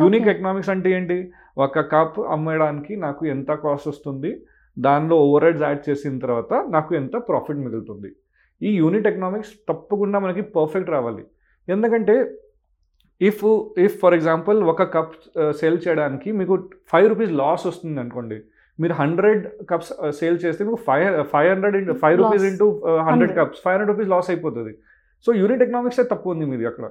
యూనిక్. ఎకనామిక్స్ అంటే ఏంటి? ఒక కప్ అమ్మడానికి నాకు ఎంత కాస్ట్ వస్తుంది? దానిలో ఓవర్ హెడ్స్ యాడ్ చేసిన తర్వాత నాకు ఎంత ప్రాఫిట్ మిగులుతుంది? ఈ యూనిట్ ఎకనామిక్స్ తప్పకుండా మనకి పర్ఫెక్ట్ రావాలి. ఎందుకంటే ఇఫ్ ఇఫ్ ఫర్ ఎగ్జాంపుల్ ఒక కప్ సెల్ చేయడానికి మీకు ఫైవ్ రూపీస్ లాస్ వస్తుంది అనుకోండి. మీరు హండ్రెడ్ కప్స్ సేల్ చేస్తే మీకు five five hundred into five rupees. Into hundred 100. Cups five hundred rupees loss అయిపోతుంది. సో యూనిట్ ఎకనామిక్స్ తప్పు ఉంది మీది అక్కడ.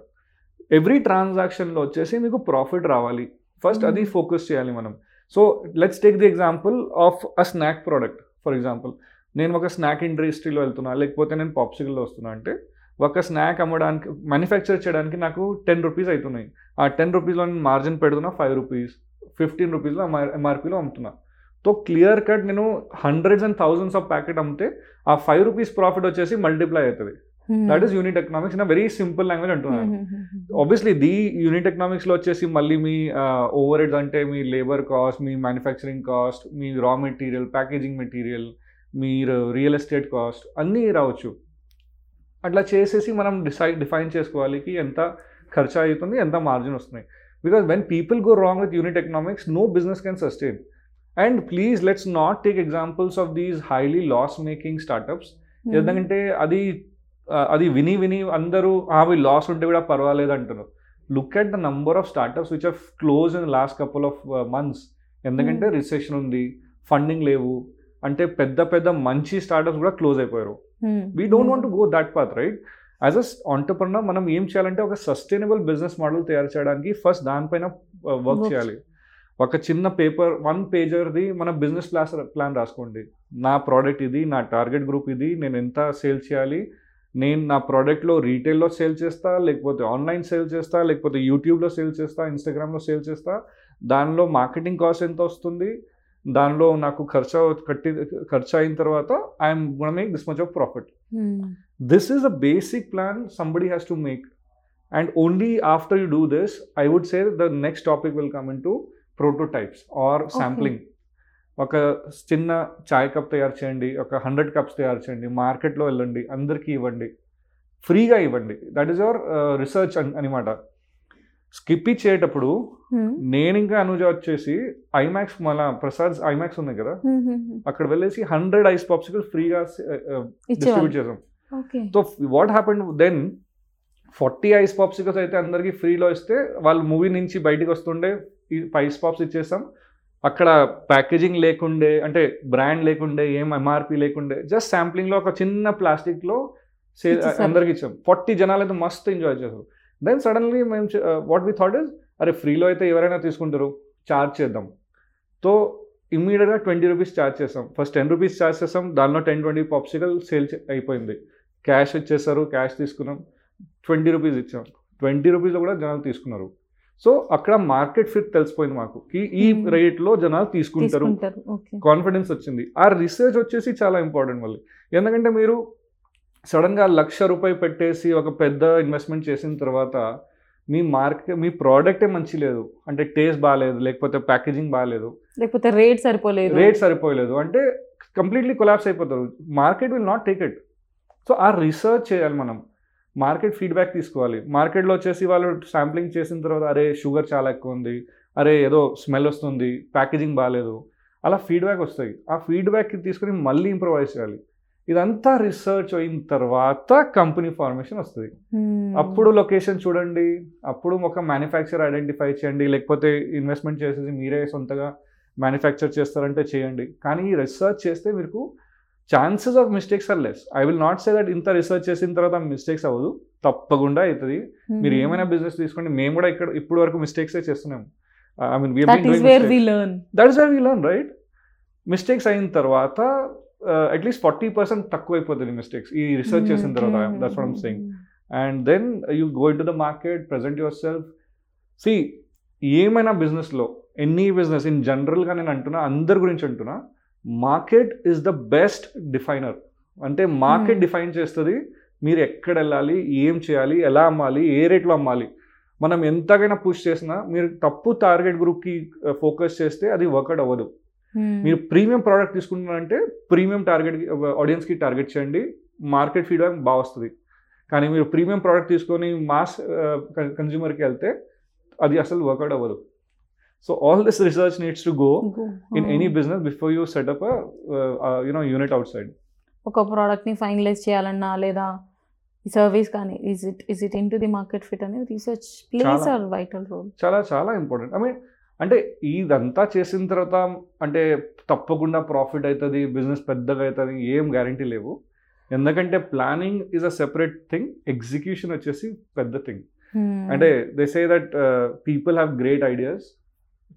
ఎవ్రీ ట్రాన్సాక్షన్లో వచ్చేసి మీకు ప్రాఫిట్ రావాలి. ఫస్ట్ అది. ఫోకస్ చేయాలి మనం. So let's take the example of a snack product for example నేను ఒక స్నాక్ ఇండస్ట్రీలో వెళ్తున్నా లేకపోతే నేను పాప్సికల్లో వస్తున్నా అంటే ఒక స్నాక్ అమ్మడానికి మ్యానుఫ్యాక్చర్ చేయడానికి నాకు టెన్ రూపీస్ అవుతున్నాయి ఆ టెన్ రూపీస్లో నేను మార్జిన్ పెడుతున్నా ఫైవ్ రూపీస్ ఫిఫ్టీన్ రూపీస్లో ఎంఆర్పీలో అమ్ముతున్నా. సో క్లియర్ కట్ నేను hundreds and thousands of packet అమ్మితే ఆ ఫైవ్ రూపీస్ ప్రాఫిట్ వచ్చేసి మల్టిప్లై అవుతుంది. That is unit economics in very simple language అంటున్నాను ఆబ్వియస్లీ ది యూనిట్ ఎకనామిక్స్లో వచ్చేసి మళ్ళీ మీ ఓవర్ హెడ్స్ అంటే మీ లేబర్ కాస్ట్ మీ మ్యానుఫ్యాక్చరింగ్ కాస్ట్ మీ రా మెటీరియల్ ప్యాకేజింగ్ మెటీరియల్ మీరు రియల్ ఎస్టేట్ కాస్ట్ అన్నీ రావచ్చు. అట్లా చేసేసి మనం డిసైడ్ డిఫైన్ చేసుకోవాలి కి ఎంత ఖర్చు అవుతుంది ఎంత మార్జిన్ వస్తున్నాయి. Because when people go wrong with unit economics no business can sustain and please let's not take examples of these highly loss making startups ఎందుకంటే అది అది విని విని అందరూ అవి లాస్ ఉంటే కూడా పర్వాలేదు అంటారు look at the number of startups which are close in last couple of months ఎందుకంటే రిసెషన్ ఉంది ఫండింగ్ లేవు అంటే పెద్ద పెద్ద మంచి స్టార్టప్స్ కూడా క్లోజ్ అయిపోయారు. We don't want go that path right as a entrepreneur మనం ఏం చేయాలంటే ఒక సస్టైనబుల్ బిజినెస్ మోడల్ తయారు చేయడానికి ఫస్ట్ దానిపైన వర్క్ Work. చేయాలి. ఒక చిన్న పేపర్ వన్ పేజర్ది మన బిజినెస్ ప్లాస్ ప్లాన్ రాసుకోండి. నా ప్రోడక్ట్ ఇది నా టార్గెట్ గ్రూప్ ఇది నేను ఎంత సేల్ చేయాలి నేను నా ప్రోడక్ట్లో రీటైల్లో సేల్ చేస్తా లేకపోతే ఆన్లైన్ సేల్ చేస్తా లేకపోతే యూట్యూబ్లో సేల్ చేస్తా ఇన్స్టాగ్రామ్లో సేల్ చేస్తా దానిలో మార్కెటింగ్ కాస్ట్ ఎంత వస్తుంది దానిలో నాకు ఖర్చు కట్టి ఖర్చు అయిన తర్వాత I'm gonna make this much of profit. This is a basic plan somebody has to make. And only after you do this i would say the next topic will come into prototypes or sampling. ఒక చిన్న చాయ్ cup తయారు చేయండి ఒక hundred cups తయారు చేయండి మార్కెట్లో వెళ్ళండి అందరికీ ఇవ్వండి ఫ్రీగా ఇవ్వండి. దట్ ఈస్ యువర్ రీసెర్చ్ అనమాట. స్కిప్ ఇచ్చేటప్పుడు నేను ఇంకా అనుజ వచ్చేసి ఐమాక్స్ మన ప్రసాద్ ఐమాక్స్ ఉంది కదా? అక్కడ వెళ్ళేసి హండ్రెడ్ ఐస్ పాప్సికల్ ఫ్రీగా డిస్ట్రిబ్యూట్ చేసాం. Okay so what happened then forty ice popsicles అయితే అందరికీ ఫ్రీలో ఇస్తే వాళ్ళు మూవీ నుంచి బయటికి వస్తుండే ఐస్ పాప్స్ ఇచ్చేసాం. అక్కడ ప్యాకేజింగ్ లేకుండే అంటే బ్రాండ్ లేకుండే ఏం ఎంఆర్పి లేకుండే జస్ట్ శాంప్లింగ్లో ఒక చిన్న ప్లాస్టిక్లో సేల్ ఇచ్చేసారు. అందరికి ఇచ్చాం. ఫార్టీ జనాలు అయితే మస్తు ఎంజాయ్ చేశారు. దెన్ సడన్లీ మేము వాట్ వి థాట్ ఇస్ అరే ఫ్రీలో అయితే ఎవరైనా తీసుకుంటారు చార్జ్ చేద్దాం. సో ఇమ్మీడియట్గా ట్వంటీ రూపీస్ ఛార్జ్ చేస్తాం ఫస్ట్ టెన్ రూపీస్ ఛార్జ్ చేస్తాం దానిలో టెన్ ట్వంటీ పాప్సికల్ సేల్ అయిపోయింది. క్యాష్ ఇచ్చేస్తారు క్యాష్ తీసుకున్నాం. ట్వంటీ రూపీస్ ఇచ్చాం. ట్వంటీ రూపీస్లో కూడా జనాలు తీసుకున్నారు. సో అక్కడ మార్కెట్ ఫిట్ తెలిసిపోయింది మాకు ఈ Hmm. రేట్లో జనాలు తీసుకుంటారు. కాన్ఫిడెన్స్ వచ్చింది. ఆ రీసెర్చ్ వచ్చేసి చాలా ఇంపార్టెంట్ మళ్ళీ. ఎందుకంటే మీరు సడన్గా లక్ష రూపాయి పెట్టేసి ఒక పెద్ద ఇన్వెస్ట్మెంట్ చేసిన తర్వాత మీ మార్కెట్ మీ ప్రోడక్టే మంచి లేదు. అంటే టేస్ట్ బాగాలేదు లేకపోతే ప్యాకేజింగ్ బాగాలేదు లేకపోతే రేట్ సరిపోలేదు. రేట్ సరిపోయలేదు అంటే కంప్లీట్లీ కొలాప్స్ అయిపోతారు. Market will not take it so ఆ రీసెర్చ్ చేయాలి మనం. మార్కెట్ ఫీడ్బ్యాక్ తీసుకోవాలి. మార్కెట్లో వచ్చేసి వాళ్ళు శాంప్లింగ్ చేసిన తర్వాత అరే షుగర్ చాలా ఎక్కువ ఉంది. అరే ఏదో స్మెల్ వస్తుంది ప్యాకేజింగ్ బాగాలేదు అలా ఫీడ్బ్యాక్ వస్తాయి. ఆ ఫీడ్బ్యాక్ తీసుకుని మళ్ళీ ఇంప్రొవైజ్ చేయాలి. ఇదంతా రీసెర్చ్ అయిన తర్వాత కంపెనీ ఫార్మేషన్ వస్తుంది. అప్పుడు లొకేషన్ చూడండి. అప్పుడు ఒక మ్యానుఫ్యాక్చర్ ఐడెంటిఫై చేయండి. లేకపోతే ఇన్వెస్ట్మెంట్ చేసేసి మీరే సొంతగా మ్యానుఫ్యాక్చర్ చేస్తారంటే చేయండి. కానీ ఈ రీసెర్చ్ చేస్తే మీకు chances of mistakes are less I will not say that ఇంత రీసెర్చ్ చేసిన తర్వాత మిస్టేక్స్ అవ్వదు. తప్పకుండా అవుతుంది. మీరు Hmm. ఏమైనా బిజినెస్ తీసుకోండి. మేము కూడా ఇక్కడ ఇప్పుడు వరకు మిస్టేక్సే చేస్తున్నాం I mean that is where we learn is right mistakes అయిన తర్వాత అట్లీస్ట్ ఫార్టీ పర్సెంట్ తక్కువ అయిపోతుంది మిస్టేక్స్ ఈ రీసెర్చ్ చేసిన తర్వాత. That's what and then you go into the market present yourself see ఏమైనా బిజినెస్లో ఎనీ బిజినెస్ ఇన్ జనరల్గా నేను అంటున్నా అందరి గురించి అంటున్నా market is the best definer అంటే మార్కెట్ Hmm. డిఫైన్ చేస్తుంది మీరు ఎక్కడ వెళ్ళాలి ఏం చేయాలి ఎలా అమ్మాలి ఏ రేట్లో అమ్మాలి. మనం ఎంతకైనా పుష్ చేసినా మీరు తప్పు టార్గెట్ గ్రూప్కి ఫోకస్ చేస్తే అది వర్కౌట్ అవ్వదు. మీరు ప్రీమియం ప్రోడక్ట్ తీసుకుంటున్నారంటే ప్రీమియం టార్గెట్ ఆడియన్స్కి టార్గెట్ చేయండి మార్కెట్ ఫీడ్బ్యాక్ బాగా వస్తుంది. కానీ మీరు ప్రీమియం ప్రోడక్ట్ తీసుకొని మాస్ కన్జ్యూమర్కి వెళ్తే అది అసలు వర్కౌట్ అవ్వదు. So all this research needs to go in any business before you set up you know unit outside ఒక ప్రోడక్ట్ని ఫైనలైజ్ చేయాలన్నా లేదా ఈ సర్వీస్ కానీ is it is it into the market fit అనేది research plays. Are vital role చాలా చాలా important I mean అంటే ఇదంతా చేసిన తర్వాత అంటే తప్పకుండా ప్రాఫిట్ అవుతుంది బిజినెస్ పెద్దగా అవుతుంది ఏం గ్యారంటీ లేవు. ఎందుకంటే planning is a separate thing execution వచ్చేసి పెద్ద థింగ్ అంటే they say that people have great ideas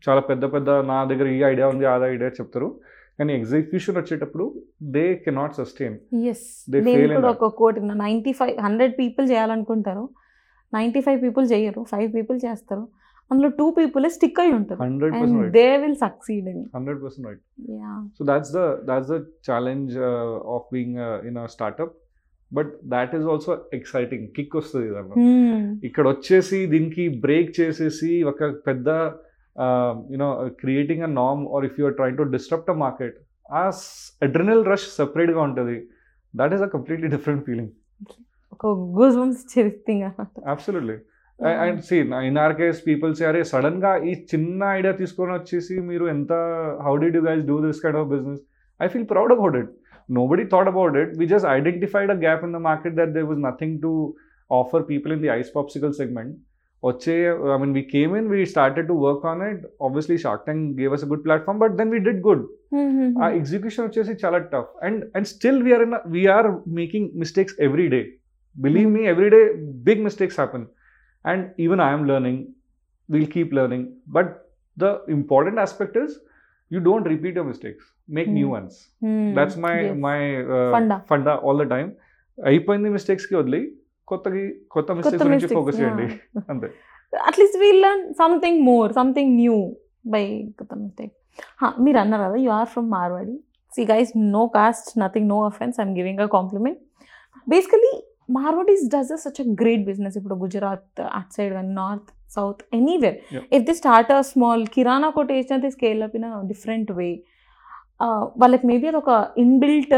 చాలా పెద్ద పెద్ద నా దగ్గర ఈ ఐడియా ఉంది ఆ ఐడియా చెప్తారు. కానీ ఎగ్జిక్యూషన్ వచ్చేటప్పుడు దే కెనాట్ సస్టైన్. ఒక కోటి నైంటీ ఫైవ్ హండ్రెడ్ పీపుల్ చేయాలనుకుంటారు. నైంటీ ఫైవ్ పీపుల్ చేయరు. ఫైవ్ పీపుల్ చేస్తారు. అందులో టూ పీపుల్ స్టిక్ అయి ఉంటారు. Hundred percent they will succeed hundred percent right so that's the that's the challenge of being in a startup but that is also exciting kick వస్తుంది ఇక్కడ వచ్చేసి దీనికి break చేసేసి ఒక పెద్ద you know creating a NAM or if you're trying to disturb a market ఆ adrenal rush సెపరేట్గా ఉంటుంది that is a completely different feeling ఒక గూస్ బంప్స్ థింగ్ అనమాట absolutely Yeah. And see in our case people's అరే sudden గా ఈ చిన్న idea తీసుకొని వచ్చేసి మీరు ఎంత how did you guys do this kind of business I feel proud about it nobody thought about it we just identified a gap in the market that there was nothing to offer people in the ice popsicle segment వచ్చే I mean we came in we started to work on it obviously Shark Tank gave us a good platform but then we did good ఆ execution వచ్చేసి చాలా tough and and still we're in we're making mistakes every day believe me every day big mistakes happen and even I'm learning will keep learning but the important aspect is you don't repeat your mistakes make new Hmm. Ones that's my Yes. My Funda. Funda all the time అయిపోయింది మిస్టేక్స్కి వదిలి కొత్తకి కొత్త mistakes గురించి focus చేయండి. *laughs* అంతే. At least we learn something more something new by కొత్త mistake మీరు అన్నారు కదా you are from Marwari see guys no caste nothing no offence I'm giving a compliment basically Marwaris does a such a great business ఇప్పుడు Gujarat at side కానీ north south anywhere. If they start a small kirana quotation they scale up in different way వాళ్ళకి maybe అది ఒక inbuilt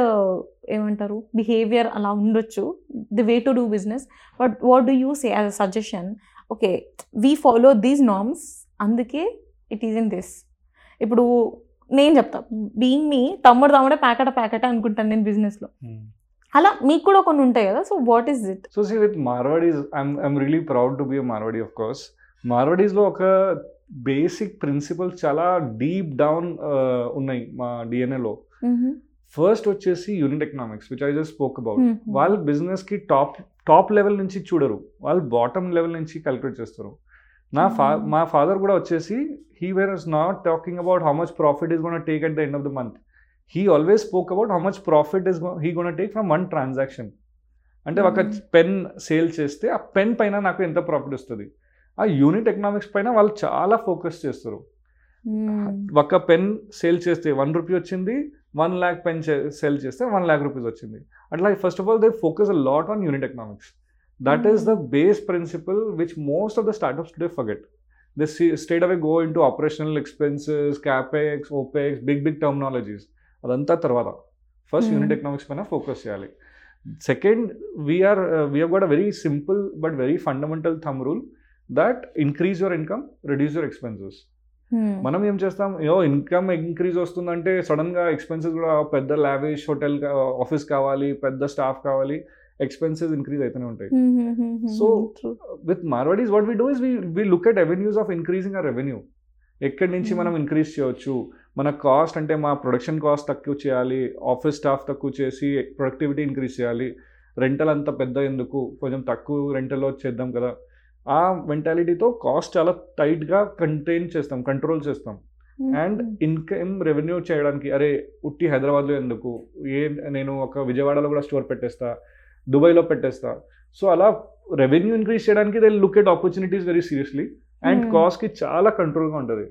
ఏమంటారు behaviour అలా ఉండొచ్చు. The way to do business but what do you say as a suggestion okay we follow these norms అందుకే it is in this ఇప్పుడు నేను చెప్తా బీయింగ్ మీ తమ్ముడు తమ్ముడే ప్యాకెట్ ప్యాకెట్ అనుకుంటాను నేను బిజినెస్లో అలా మీకు కూడా కొన్ని ఉంటాయి కదా so what is it so see with Marwaris I'm I'm really proud to be Marwari of course మార్వాడీస్లో ఒక బేసిక్ ప్రిన్సిపల్స్ చాలా డీప్ డౌన్ ఉన్నాయి మా డిఎన్ఏలో ఫస్ట్ వచ్చేసి unit economics which I just spoke about వాళ్ళు బిజినెస్కి టాప్ టాప్ లెవెల్ నుంచి చూడరు. వాళ్ళు బాటమ్ లెవెల్ నుంచి క్యాలిక్యులేట్ చేస్తారు. నా ఫా Hmm. మా ఫాదర్ కూడా వచ్చేసి he were is not talking about how much profit is gonna take at the end of the month he always spoke about how much profit is he gonna take from one transaction అంటే ఒక Hmm. Pen sale చేస్తే ఆ pen పైన నాకు ఎంత profit వస్తుంది? ఆ unit economics పైన వాళ్ళు చాలా ఫోకస్ చేస్తారు. ఒక పెన్ సేల్ చేస్తే వన్ రూపీ వచ్చింది వన్ ల్యాక్ పెన్ సేల్ చేస్తే వన్ ల్యాక్ రూపీస్ వచ్చింది. అట్లా first of all they focus a lot on unit economics that is the base principle which most of the startups today forget they straight away go into operational expenses capex opex big big terminologies అదంతా తర్వాత. First. Unit economics పైన focus చేయాలి. Second we're we're got a very simple but very fundamental thumb rule that increase your income reduce your expenses మనం ఏం చేస్తాం? ఏదో income increase వస్తుందంటే సడన్గా ఎక్స్పెన్సెస్ కూడా పెద్ద లావిష్ హోటల్ ఆఫీస్ కావాలి పెద్ద స్టాఫ్ కావాలి ఎక్స్పెన్సెస్ ఇంక్రీజ్ అవుతూనే ఉంటాయి. So, with Marwaris what we do is we look at revenues of increasing uh revenue ఎక్కడి నుంచి Hmm. మనం ఇంక్రీజ్ చేయొచ్చు? మన కాస్ట్ అంటే మా ప్రొడక్షన్ కాస్ట్ తక్కువ చేయాలి ఆఫీస్ స్టాఫ్ తక్కువ చేసి ప్రొడక్టివిటీ ఇంక్రీజ్ చేయాలి. రెంటల్ అంత పెద్ద ఎందుకు? కొంచెం తక్కువ రెంటల్లో చేద్దాం కదా. ఆ మెంటాలిటీతో కాస్ట్ చాలా టైట్గా కంటైన్ చేస్తాం కంట్రోల్ చేస్తాం. అండ్ ఇన్కమ్ రెవెన్యూ చేయడానికి అరే ఉట్టి హైదరాబాద్లో ఎందుకు? ఏ నేను ఒక విజయవాడలో కూడా స్టోర్ పెట్టేస్తా దుబాయ్లో పెట్టేస్తా. సో అలా రెవెన్యూ ఇంక్రీజ్ చేయడానికి they look at opportunities very seriously and. కాస్ట్కి చాలా కంట్రోల్గా ఉంటుంది.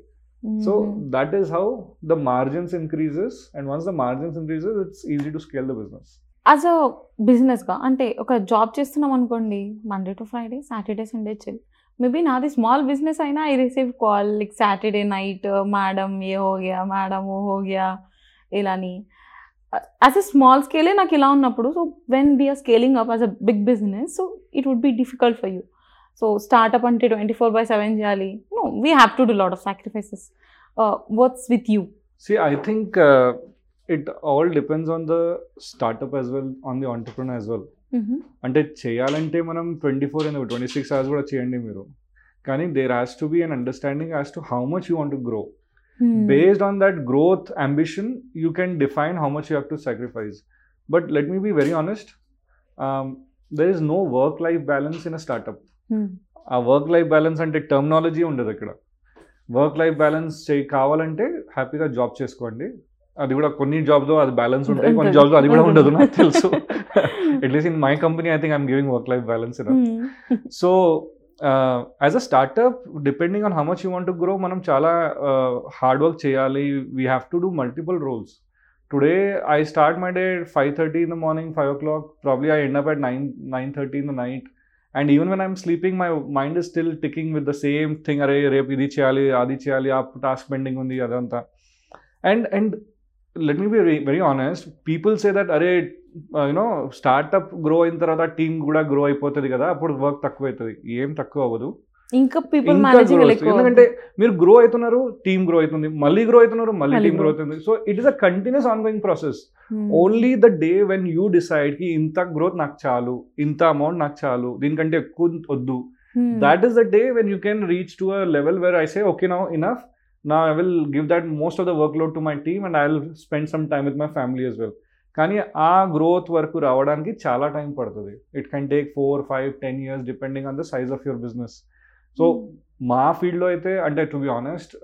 So that is how the margins increases and once the margins increases it's easy to scale the business as a బిజినెస్గా అంటే ఒక జాబ్ చేస్తున్నాం అనుకోండి Monday to Friday Saturday Sunday chill maybe నాది small business అయినా I receive call like Saturday night madam ఏ హో గయా madam ఓ హోగ్యా ఇలాని యాజ్ అ స్మాల్ స్కేలే నాకు ఇలా ఉన్నప్పుడు so when we're scaling up as a big business so it would be difficult for you so startup అంటే ట్వంటీ ఫోర్ బై సెవెన్ చేయాలి no we have to do lot of sacrifices works with you see I think it all depends on the startup as well on the entrepreneur as well అంటే చేయాలంటే మనం twenty four and twenty six hours కూడా చేయండి మీరు. కానీ there has to be an understanding has to how much you want grow based on that growth ambition you can define how much you have to sacrifice but let me be very honest there is no work life balance in a startup uh work life balance అంటే terminology ఉండదు అక్కడ. Work life balance చేయి కావాలంటే హ్యాపీగా job చేసుకోండి. అది కూడా కొన్ని జాబ్స్ అది బ్యాలెన్స్ ఉంటాయి కొన్ని. జాబ్స్ అది కూడా ఉండదు నాకు. *laughs* తెలుసు. At least in my company I think I'm giving work life balance so as a startup depending on how much you want to grow మనం చాలా హార్డ్ వర్క్ చేయాలి. We have to do multiple roles today I start my day five thirty in the morning five o'clock probably I end up at nine nine thirty in the night and even when I'm sleeping my mind is still ticking with the same thing అరే రేపు ఇది చేయాలి అది చేయాలి ఆ task pending ఉంది అదంతా. And and let me be very honest people say that అరే యూనో స్టార్ట్అప్ గ్రో అయిన తర్వాత టీమ్ కూడా గ్రో అయిపోతుంది కదా అప్పుడు వర్క్ తక్కువ అవుతుంది ఏం తక్కువ అవ్వదు. ఇంకా పీపుల్ ఎందుకంటే మీరు గ్రో అవుతున్నారు టీమ్ గ్రో అవుతుంది మళ్ళీ గ్రో అవుతున్నారు మళ్ళీ టీమ్ గ్రో grow. అవుతుంది. So it is a continuous ongoing process. Only the day when you డిసైడ్కి ఇంత గ్రోత్ నాకు చాలు ఇంత అమౌంట్ నాకు చాలు దీనికంటే ఎక్కువ వద్దు. Hmm. that is the day when you can reach to a level where I say, okay, now enough. Now I will give that most of the workload to my team and I'll spend some time with my family as well. కానీ ఆ growth వరకు రావడానికి చాలా time పడుతుంది it can take four five ten years depending on the size of your business so మా ఫీల్డ్లో అయితే అంటే to be honest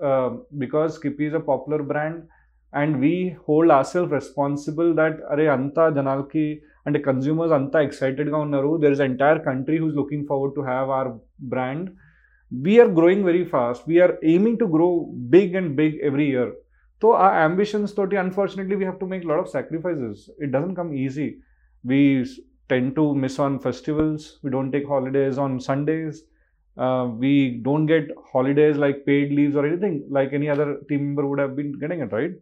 because Skippi is a popular brand and we hold our self responsible that అరే అంతా జనాలకి అంటే consumers అంతా ఎక్సైటెడ్గా ఉన్నారు there is entire country who's looking forward to have our brand we are growing very fast. We are aiming to grow big and big every year. So our ambitions, totally, unfortunately, we have to make a lot of sacrifices. It doesn't come easy. We tend to miss on festivals. We don't take holidays on Sundays. Uh, we don't get holidays like paid leaves or anything like any other team member would have been getting it, right?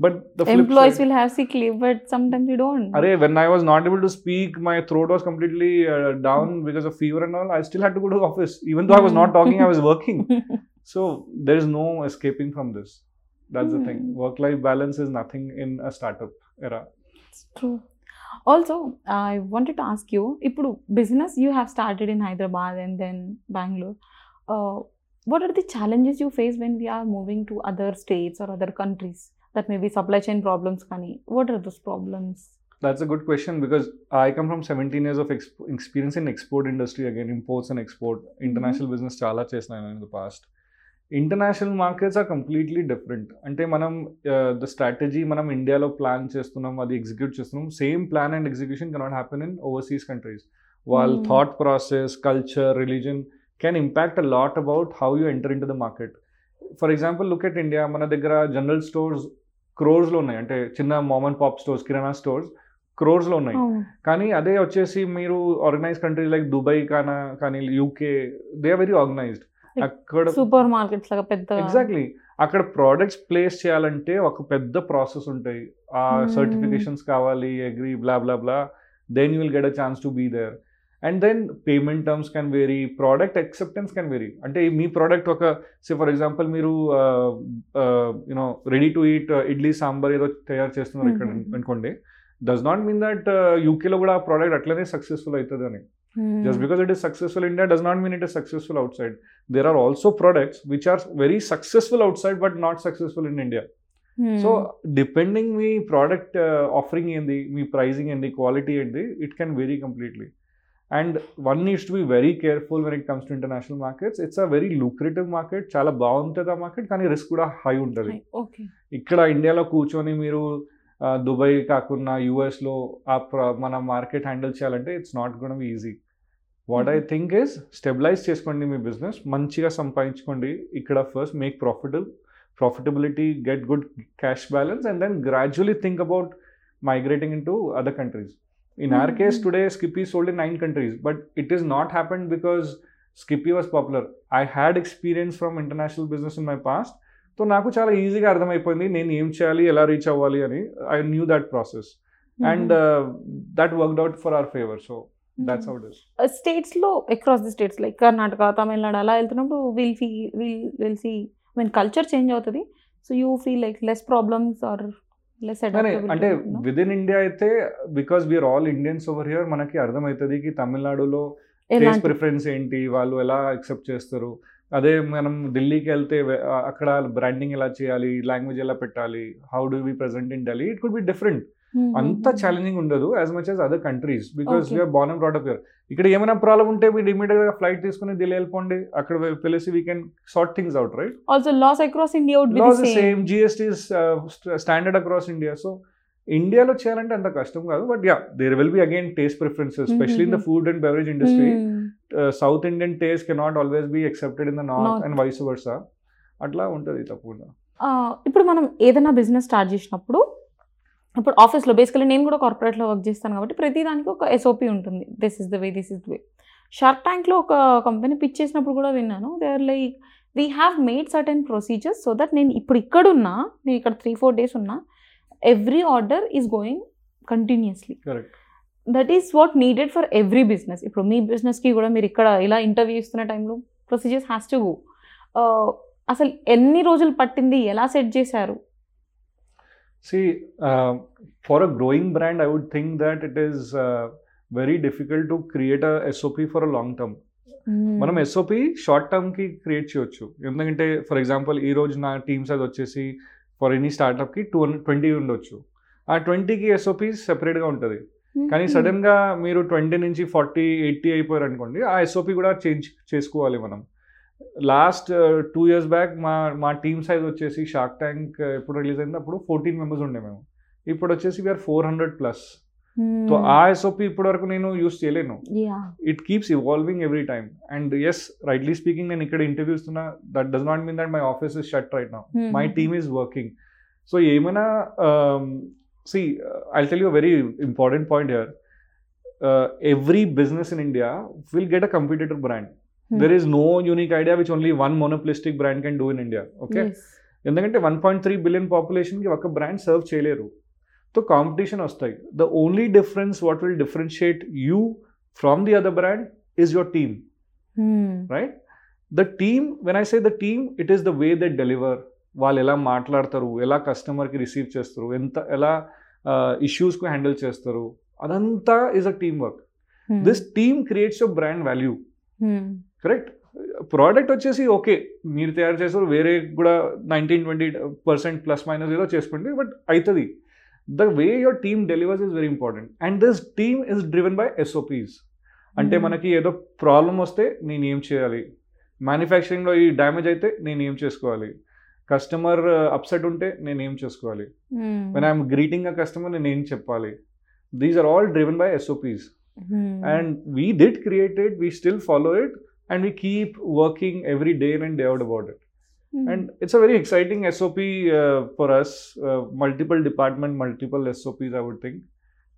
But the employees side, will have sick leave, but sometimes you don't. Array, when I was not able to speak, my throat was completely uh, down because of fever and all. I still had to go to the office, even though I was not talking, I was hmm. working. *laughs* So there is no escaping from this. That's mm. the thing. Hmm. Work-life balance is nothing in a startup era. It's true. Also, I wanted to ask you, Ipudu, business you have started in Hyderabad and then Bangalore. Uh, what are the challenges you face when we are moving to other states or other countries? That may be supply chain problems, Kani. What are those problems? That's a good question because I come from 17 years of exp- experience in export industry again, imports and export, international business చాలా చేసినాను in the past. International markets are completely different అంటే మనం the strategy మనం ఇండియాలో plan చేస్తున్నాం అది execute చేస్తున్నాం same plan and execution cannot happen in overseas countries వాళ్ళ Hmm. Thought process culture religion can impact a lot about how you enter in to the market for example look at India మన దగ్గర general stores క్రోర్స్లో ఉన్నాయి. అంటే చిన్న mom and pop stores kirana stores క్రోర్స్లో ఉన్నాయి. కానీ అదే వచ్చేసి మీరు ఆర్గనైజ్ కంట్రీస్ లైక్ దుబాయ్ కానా కానీ UK they are very organised అక్కడ సూపర్ మార్కెట్స్ లాగా పెద్ద ఎగ్జాక్ట్లీ అక్కడ ప్రోడక్ట్స్ ప్లేస్ చేయాలంటే ఒక పెద్ద ప్రాసెస్ ఉంటాయి. ఆ Hmm. సర్టిఫికేషన్స్ కావాలి agree blah blah blah then you will get a chance to be there and then payment terms can vary product acceptance can vary అంటే మీ ప్రోడక్ట్ ఒక సే ఫర్ ఎగ్జాంపుల్ మీరు you know ready to eat idli sambar ఏదో తయారు చేస్తున్నారు ఇక్కడ అనుకోండి does not mean that యూకేలో కూడా ఆ ప్రోడక్ట్ అట్లనే సక్సెస్ఫుల్ అవుతుంది అని. Just because it is successful India does not mean it is successful outside there are also products which are very successful outside but not successful in India so depending me product offering ఏంది మీ pricing ఏంటి quality ఏంటి it can very completely And one needs to be very careful when it comes to international markets. It's a very lucrative market. చాలా బాగుంటుంది ఆ market కానీ risk కూడా high ఉంటుంది. ఇక్కడ ఇండియాలో కూర్చొని మీరు దుబాయ్ కాకుండా యూఎస్లో ఆ ప్ర- మన మార్కెట్ హ్యాండిల్ చేయాలంటే it's not gonna be easy what I think is stabilize చేసుకోండి మీ బిజినెస్ మంచిగా సంపాదించుకోండి. ఇక్కడ first make profitable profitability get good cash balance and then gradually think about migrating in to other countries in case Mhm. Today Skippy sold in nine countries but it is not happened because Skippy was popular I had experience from international business in my past so నాకు చాలా ఈజీగా అర్థమైపోయింది. నేను ఏం చేయాలి ఎలా reach అవ్వాలి అని I knew that process and that worked out for our favour so that's it is స్టేట్స్లో across the states like Karnataka Tamil Nadu అలా వెళ్తున్నప్పుడు will fee will will see mean culture change అవుతుంది. So you feel like less problems or అంటే with in India అయితే because we're all Indians over here మనకి అర్థమవుతుంది కి తమిళనాడులో taste preference ఏంటి వాళ్ళు ఎలా యాక్సెప్ట్ చేస్తారు. అదే మనం ఢిల్లీకి వెళ్తే అక్కడ బ్రాండింగ్ ఎలా చేయాలి లాంగ్వేజ్ ఎలా పెట్టాలి how do we present in Delhi it could be different అంత ఛాలెంజింగ్ ఉండదు as much as other countries because. We're born and brought up here ఇక్కడ ఏమైనా ప్రాబ్లం ఉంటే మీరు ఇమీడియట్గా ఫ్లైట్ తీసుకుని ఢిల్లీ వెళ్ళిపోండి. అక్కడ వెళ్ళేసి we can sort things out right also laws across India would be the same GST standard across India so ఇండియాలో చేయాలంటే అంత కష్టం కాదు but yeah there will be again taste preferences especially in the. Food and beverage industry south Indian taste cannot always be accepted in the north. And vice versa అట్లా ఉంటుంది తప్పకుండా. ఇప్పుడు మనం ఏదైనా బిజినెస్ స్టార్ట్ చేసినప్పుడు ఇప్పుడు ఆఫీస్లో బేసికలీ నేను కూడా కార్పొరేట్లో వర్క్ చేస్తాను కాబట్టి ప్రతి దానికి ఒక ఎస్ఓపి ఉంటుంది. This is the way this is the way Shark ట్యాంక్లో ఒక కంపెనీ పిచ్ చేసినప్పుడు కూడా విన్నాను. They are like we have made certain procedures so that నేను ఇప్పుడు ఇక్కడ ఉన్నా నేను ఇక్కడ త్రీ ఫోర్ డేస్ ఉన్నా every order is going continuously that is what needed for every business ఇప్పుడు మీ బిజినెస్కి కూడా మీరు ఇక్కడ ఇలా ఇంటర్వ్యూ ఇస్తున్న టైంలో ప్రొసీజర్స్ హ్యాస్ టు గో అసలు ఎన్ని రోజులు పట్టింది? ఎలా సెట్ చేశారు? See, uh, for a growing brand, I would think that it is uh, very difficult to create a SOP for a long term. మనం ఎస్ఓపి షార్ట్ టర్మ్కి క్రియేట్ చేయొచ్చు. ఎందుకంటే ఫర్ ఎగ్జాంపుల్ ఈ రోజు నా టీమ్ సైజ్ వచ్చేసి for any స్టార్ట్అప్కి two twenty ఉండొచ్చు. ఆ ట్వంటీకి ఎస్ఓపి సెపరేట్గా ఉంటుంది. కానీ సడన్గా మీరు ట్వంటీ నుంచి ఫార్టీ ఎయిటీ అయిపోయారు అనుకోండి ఆ ఎస్ఓపి కూడా చేంజ్ చేసుకోవాలి మనం. లాస్ట్ టూ ఇయర్స్ బ్యాక్ మా మా టీమ్ సైజ్ వచ్చేసి షార్క్ ట్యాంక్ ఎప్పుడు రిలీజ్ అయింది అప్పుడు ఫోర్టీన్ మెంబర్స్ ఉండే మేము. ఇప్పుడు వచ్చేసి we're four hundred plus so ఆ ఎస్ఓపి ఇప్పటి వరకు నేను యూస్ చేయలేను. It keeps evolving every time and as rightly speaking నేను ఇక్కడ ఇంటర్వ్యూ ఇస్తున్నా. That does not mean that my office is shut right now my team is working so ఏమైనా see I tell you very important point here every business in India will get a computer brand there is no unique idea which only one monopolistic brand can do in India okay ఎందుకంటే one point three billion పాపులేషన్కి ఒక brand serve చేయలేరు. So competition వస్తాయి. The only difference what will differentiate you from the other brand is your team right the team when I say the team it is the way that deliver వాళ్ళు ఎలా మాట్లాడతారు ఎలా కస్టమర్కి receive చేస్తారు ఎంత ఎలా ఇష్యూస్కి handle చేస్తారు అదంతా is a team work this team creates your brand value correct product వచ్చేసి ఓకే మీరు తయారు చేస్తారు వేరే కూడా nineteen twenty percent plus minus ఏదో చేసుకోండి బట్ అవుతుంది the way your team delivers is very important and this team is driven by SOPs అంటే Hmm. మనకి ఏదో ప్రాబ్లం వస్తే నేను ఏం చేయాలి? మ్యానుఫ్యాక్చరింగ్లో ఈ డ్యామేజ్ అయితే నేను ఏం చేసుకోవాలి? కస్టమర్ అప్సెట్ ఉంటే నేను ఏం చేసుకోవాలి? When I'm greeting a customer నేను ఏం చెప్పాలి? These are all driven by SOPs we did create it. We still follow it. and we keep working every day in and day out about it. Mm-hmm. And it's a very exciting SOP uh, for us, uh, multiple department, multiple SOPs, I would think.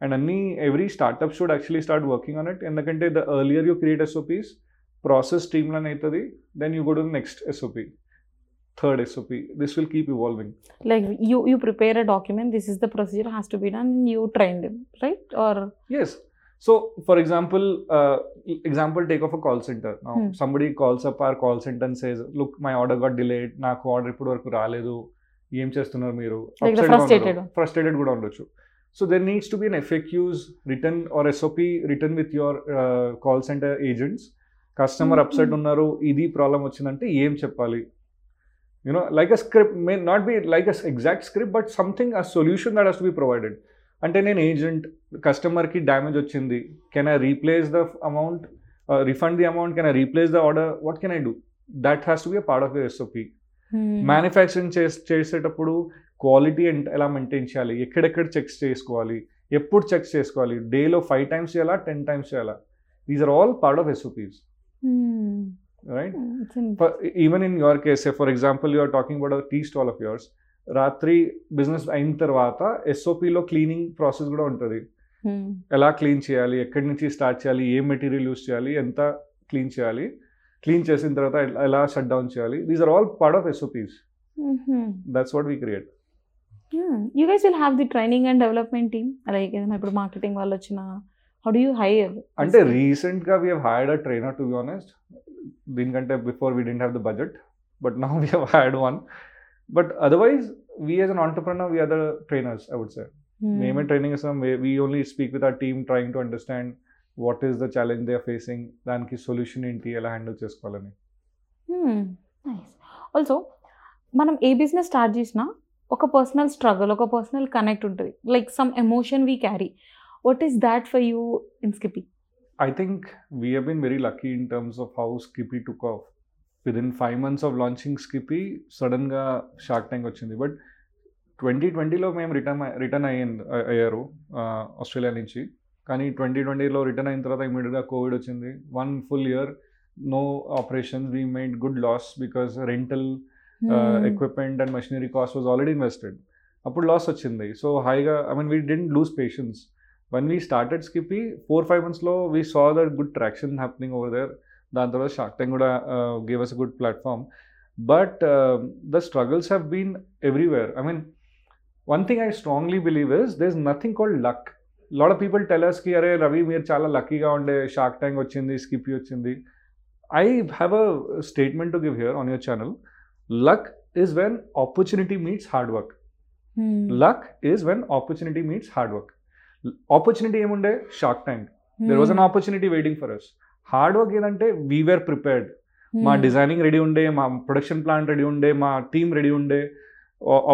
And any, every startup should actually start working on it. And the earlier you create SOPs, process streamline aitadi, then you go to the next SOP, third SOP. This will keep evolving. Like you, you prepare a document, this is the procedure has to be done, you train them, right? Or Yes, So, for example, uh, example take of a call center. Now, Hmm. somebody calls up our call center and says, "Look, my order got delayed. నాకు order ఇప్పుడు వరకు రాలేదు ఏం చేస్తున్నారు మీరు. Frustrated కూడా ఉండొచ్చు so there needs to be an efficacious return or SOP return with your call centre agents customer. Upset ఉన్నారు ఇది ప్రాబ్లం వచ్చిందంటే ఏం చెప్పాలి you know like a script may not be like a exact script but something a solution that has to be provided అంటే నేను agent కస్టమర్కి damage వచ్చింది. Can I replace the amount refund the amount can I replace the order what can I do that has to be a part of the SOP manufacturing చేసేటప్పుడు quality ఎలా maintain చేయాలి? ఎక్కడెక్కడ checks చేసుకోవాలి? ఎప్పుడు checks చేసుకోవాలి? డేలో five times చేయాలా? Ten times చేయాలా? These are all part of SOPs right even in your case for example you're talking about tea stall of yours రాత్రి బిజినెస్ అయిన తర్వాత ఎస్ఓపిలో క్లీనింగ్ ప్రాసెస్ కూడా ఉంటుంది. ఎలా క్లీన్ చేయాలి? ఎక్కడి నుంచి స్టార్ట్ చేయాలి? ఏ మెటీరియల్ యూస్ చేయాలి? ఎంత క్లీన్ చేయాలి? క్లీన్ చేసిన తర్వాత ఎల- షట్ డౌన్ చేయాలి? These are all part of SOPs that's what we create you. Guys will have the training and development team. Like ఏదైనా ఇప్పుడు మార్కెటింగ్ వాళ్ళు వచ్చిన హౌ డు యూ హైయర్ అంటే రీసెంట్గా we hired a trainer to be honest దీనికంటే before we didn't have the budget but now we have hired one but otherwise we as an entrepreneur we are the trainers I would say మేమే training ఇస్తాం we only speak with our team trying to understand what is the challenge they are facing దానికి solution ఏంటి ఎలా handle చేసుకోవాలని nice also మనం ఏ business start చేసినా ఒక పర్సనల్ స్ట్రగుల్ ఒక పర్సనల్ కనెక్ట్ ఉంటుంది. Like some emotion we carry what is that for you in Skippy I think we have been very lucky in terms of how Skippy took off. Within five months of launching Skippy, సడన్గా Shark Tank వచ్చింది. But twenty ట్వంటీలో మేము return return అయ్యింది అయ్యారు Australia నుంచి. కానీ twenty ట్వంటీలో return అయిన తర్వాత ఇమీడియట్గా కోవిడ్ వచ్చింది. One full year no operations we made good loss because rental equipment and machinery cost was already invested అప్పుడు లాస్ వచ్చింది. సో హైగా I mean we didn't lose patience one we started Skippy four five మంత్స్లో we saw that good traction happening over there దాని తర్వాత Shark Tank కూడా gave us a good platform but the struggles have been everywhere I mean one thing I strongly believe is there is nothing called luck lot of people టెలర్స్కి అరే రవి మీరు చాలా లక్కీగా ఉండే shark Tank వచ్చింది స్కిప్పీ వచ్చింది. I have a statement to give here on your channel luck is when opportunity meets hard work luck is when opportunity meets hard work opportunity ఏముండే? Shark Tank there was an opportunity waiting for us hard work ఏదంటే we're prepared మా designing ready ఉండే మా production plan ready ఉండే మా team ready ఉండే.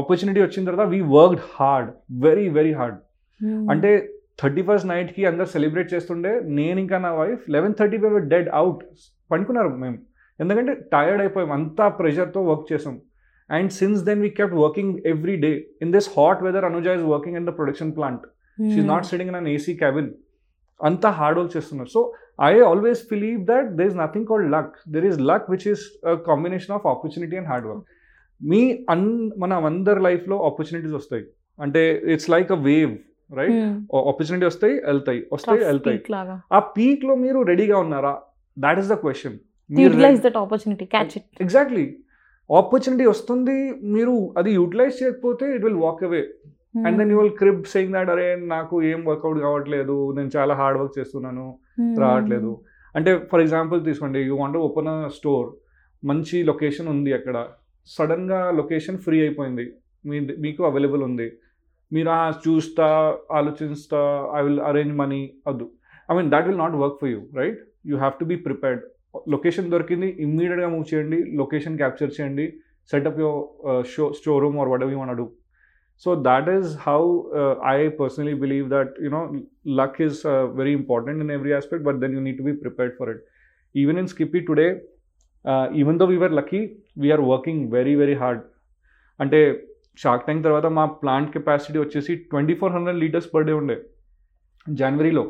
Opportunity వచ్చిన తర్వాత we worked hard very very hard అంటే థర్టీ ఫస్ట్ నైట్కి అందరు సెలబ్రేట్ చేస్తుండే. నేను ఇంకా నా wife eleven thirty five dead out పడుకున్నారు మేము. ఎందుకంటే టైర్డ్ అయిపోయాం. అంతా ప్రెషర్తో వర్క్ చేసాం. And since then we kept working every day in this hot weather Anuja is working in the production plant she's not sitting in an AC cabin అంతా hard work చేస్తున్నారు. So I always believe that there is nothing called luck there is luck which is combination of opportunity and hard work మీ అన్ మన అందరి లైఫ్లో opportunities వస్తాయి. అంటే it's like a wave right opportunity వస్తాయి వెళ్తాయి. వస్తాయి వెళ్తాయి. ఆ పీక్లో మీరు రెడీగా ఉన్నారా? That is the question exactly opportunity వస్తుంది మీరు అది యూటిలైజ్ చేయకపోతే it will walk away and then you will crib saying that అరే నాకు ఏం వర్కౌట్ కావట్లేదు నేను చాలా హార్డ్ వర్క్ చేస్తున్నాను రావట్లేదు. అంటే ఫర్ ఎగ్జాంపుల్ తీసుకోండి you want open a store మంచి లొకేషన్ ఉంది అక్కడ. సడన్గా లొకేషన్ ఫ్రీ అయిపోయింది. మీ మీకు అవైలబుల్ ఉంది. మీరు ఆ చూస్తా ఆలోచిస్తా ఐ విల్ అరేంజ్ మనీ వద్దు I mean that will not work for you right you have to be prepared location దొరికింది ఇమ్మీడియట్గా మూవ్ చేయండి లొకేషన్ క్యాప్చర్ చేయండి set up your show store room or what you want do so that is how uh, i personally believe that you know luck is uh, very important in every aspect but then you need to be prepared for it even in skippy today uh, even though we were lucky we are working very very hard అంటే shark tank తర్వాత మా plant capacity వచ్చేసి twenty four hundred litres per day ఉండే జనవరిలో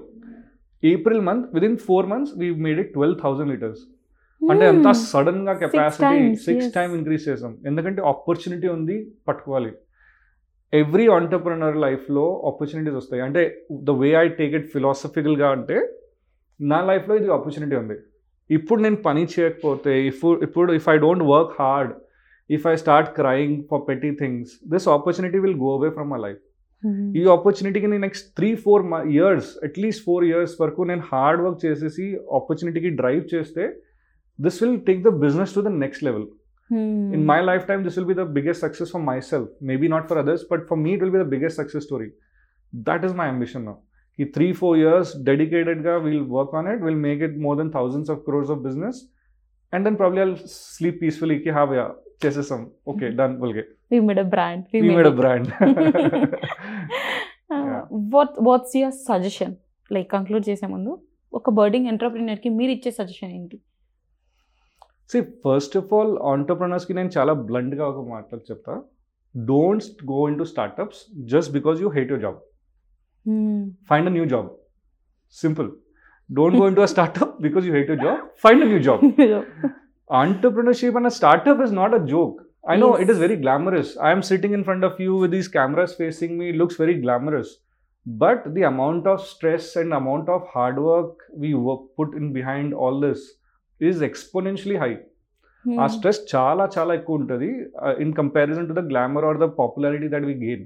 April month within four months we made it twelve thousand litres అంటే అంత సడన్గా capacity six. Time increase చేసాం ఎందుకంటే ఆపర్చునిటీ ఉంది పట్టుకోవాలి ఎవ్రీ ఆంటర్ప్రినర్ లైఫ్లో ఆపర్చునిటీస్ వస్తాయి. అంటే the way I take it ఫిలాసఫికల్గా అంటే నా లైఫ్లో ఇది ఆపర్చునిటీ ఉంది. ఇప్పుడు నేను పని చేయకపోతే ఇప్పుడు ఇప్పుడు if I don't work hard if I start crying for petty things this opportunity will go away from my life ఈ ఆపర్చునిటీకి నేను next three four years at least four years వరకు నేను హార్డ్ వర్క్ చేసేసి ఆపర్చునిటీకి డ్రైవ్ చేస్తే this will take the business to the next level in my lifetime this will be the biggest success for myself maybe not for others but for me it will be the biggest success story that is my ambition now ki 3 4 years dedicated ga we'll work on it we'll make it more than thousands of crores of business and then probably i'll sleep peacefully ki ha yeah chesesam okay done we'll get we made a brand we, we made, made a it. brand *laughs* Uh, Yeah. what what's your suggestion like conclude చేసే ముందు ఒక birding ఎంటర్ప్రీనర్కి మీరు ఇచ్చే suggestion ఏంటి C first of all ఆంటర్ప్రినర్స్కి నేను చాలా బ్లంట్గా ఒక మాట చెప్తా don't go in to startups just because you hate your job find a new job. Simple. Don't go into a startup because you hate your job. Find a new job. Entrepreneurship and a startup is not a joke. I know it is Yes. very glamorous. I am sitting in front of you with these cameras facing me, it looks very glamorous. But the amount of stress and amount of hard work we work, put in behind all this is exponentially high. ఆ stress చాలా చాలా ఎక్కువ ఉంటుంది in comparison to the glamour or the popularity that we gain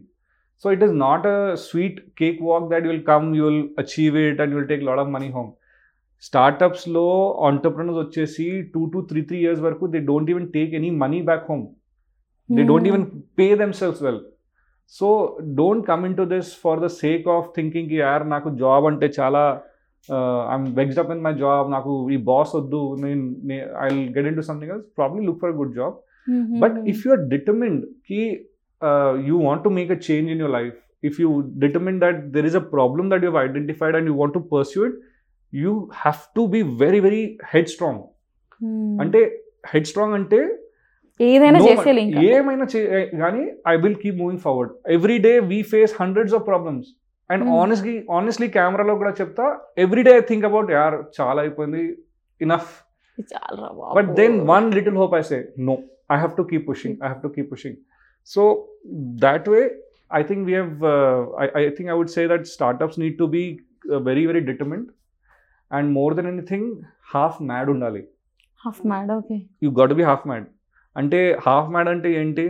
so it is not a sweet cake walk that will come you will achieve it and will take lot of money home స్టార్టప్స్లో entrepreneurs వచ్చేసి two to three three years వరకు they don't even take any money back home they don't even pay themselves well so don't come in to this for the sake of thinking యార్ నాకు job అంటే చాలా I'm vexed up in my job నాకు ఈ boss వద్దు. నేను I get into something else probably look for good job but if you are డిటర్మిన్డ్కి you want to make a change in your life if you determine that there is a problem that you identified and you want to pursue it you have to be very very head strong అంటే head strong అంటే ఏదైనా no- చేసేయాలి ఇంకా. ఏమైనా చే కానీ I will keep moving forward every day we face hundreds of problems and. Honestly honestly కెమెరాలో కూడా చెప్తా every day I think about యార్ చాలా అయిపోయింది enough but then one little hope I say no I have to keep pushing I have to keep pushing so that way I think we have I think I would say that startups need to be very very determined and more than anything half mad ఉండాలి. Half mad okay you got be half mad అంటే half mad అంటే ఏంటి?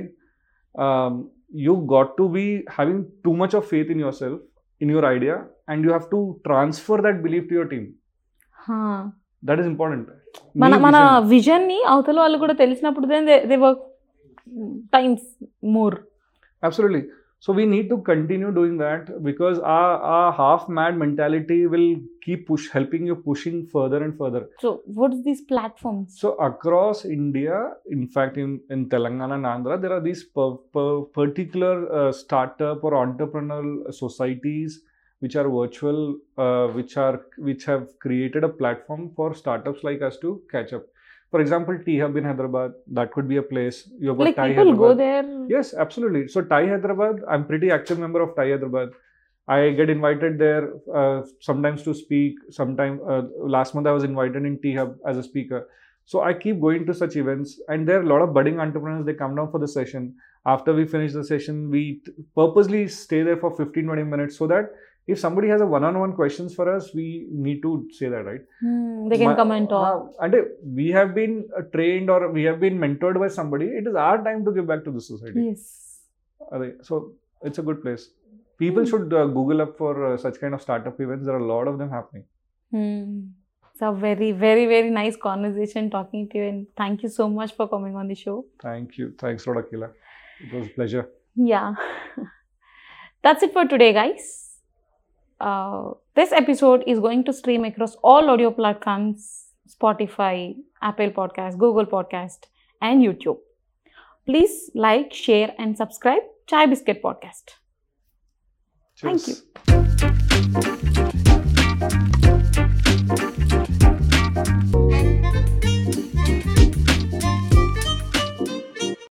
You got to be having too much of faith in yourself in your idea and you have to transfer that believe to your team that is important మన మన విజన్ని అవతల వాళ్ళు కూడా తెలిసినప్పుడు they work times more Absolutely. So we need to continue doing that because our, our half mad mentality will keep push helping you pushing further and further. So what's these platforms? So across India, in fact, in, in Telangana and Andhra, there are these per, per particular uh, startup or entrepreneurial societies which are virtual, uh, which are which have created a platform for startups like us to catch up for example, T Hub in Hyderabad, that could be a place. You have like people Hyderabad. go there. Yes, absolutely. So Thai Hyderabad, I'm pretty active member of Thai Hyderabad. I get invited there uh, sometimes to speak. Sometimes uh, last month I was invited in T Hub as a speaker. So I keep going to such events, and there are a lot of budding entrepreneurs. They come down for the session. After we finish the session, we purposely stay there for 15 20 minutes so that if somebody has a one-on-one questions for us, we need to say that, right? Hmm, they can Ma- come and talk. and we have been uh, trained or we have been mentored by somebody. It is our time to give back to the society. Yes. So it's a good place. People hmm. should uh, Google up for uh, such kind of startup events. There are a lot of them happening. Hmm. It's a very, very, very nice conversation talking to you, and thank you so much for coming on the show. Thank you. Thanks, Rodakila. It was a pleasure. Yeah. *laughs* That's it for today, guys. Uh, this episode is going to stream across all audio platforms Spotify, Apple Podcast, Google Podcast, and YouTube. Please like, share, and subscribe to Chai Biscuit Podcast. Thank Cheers.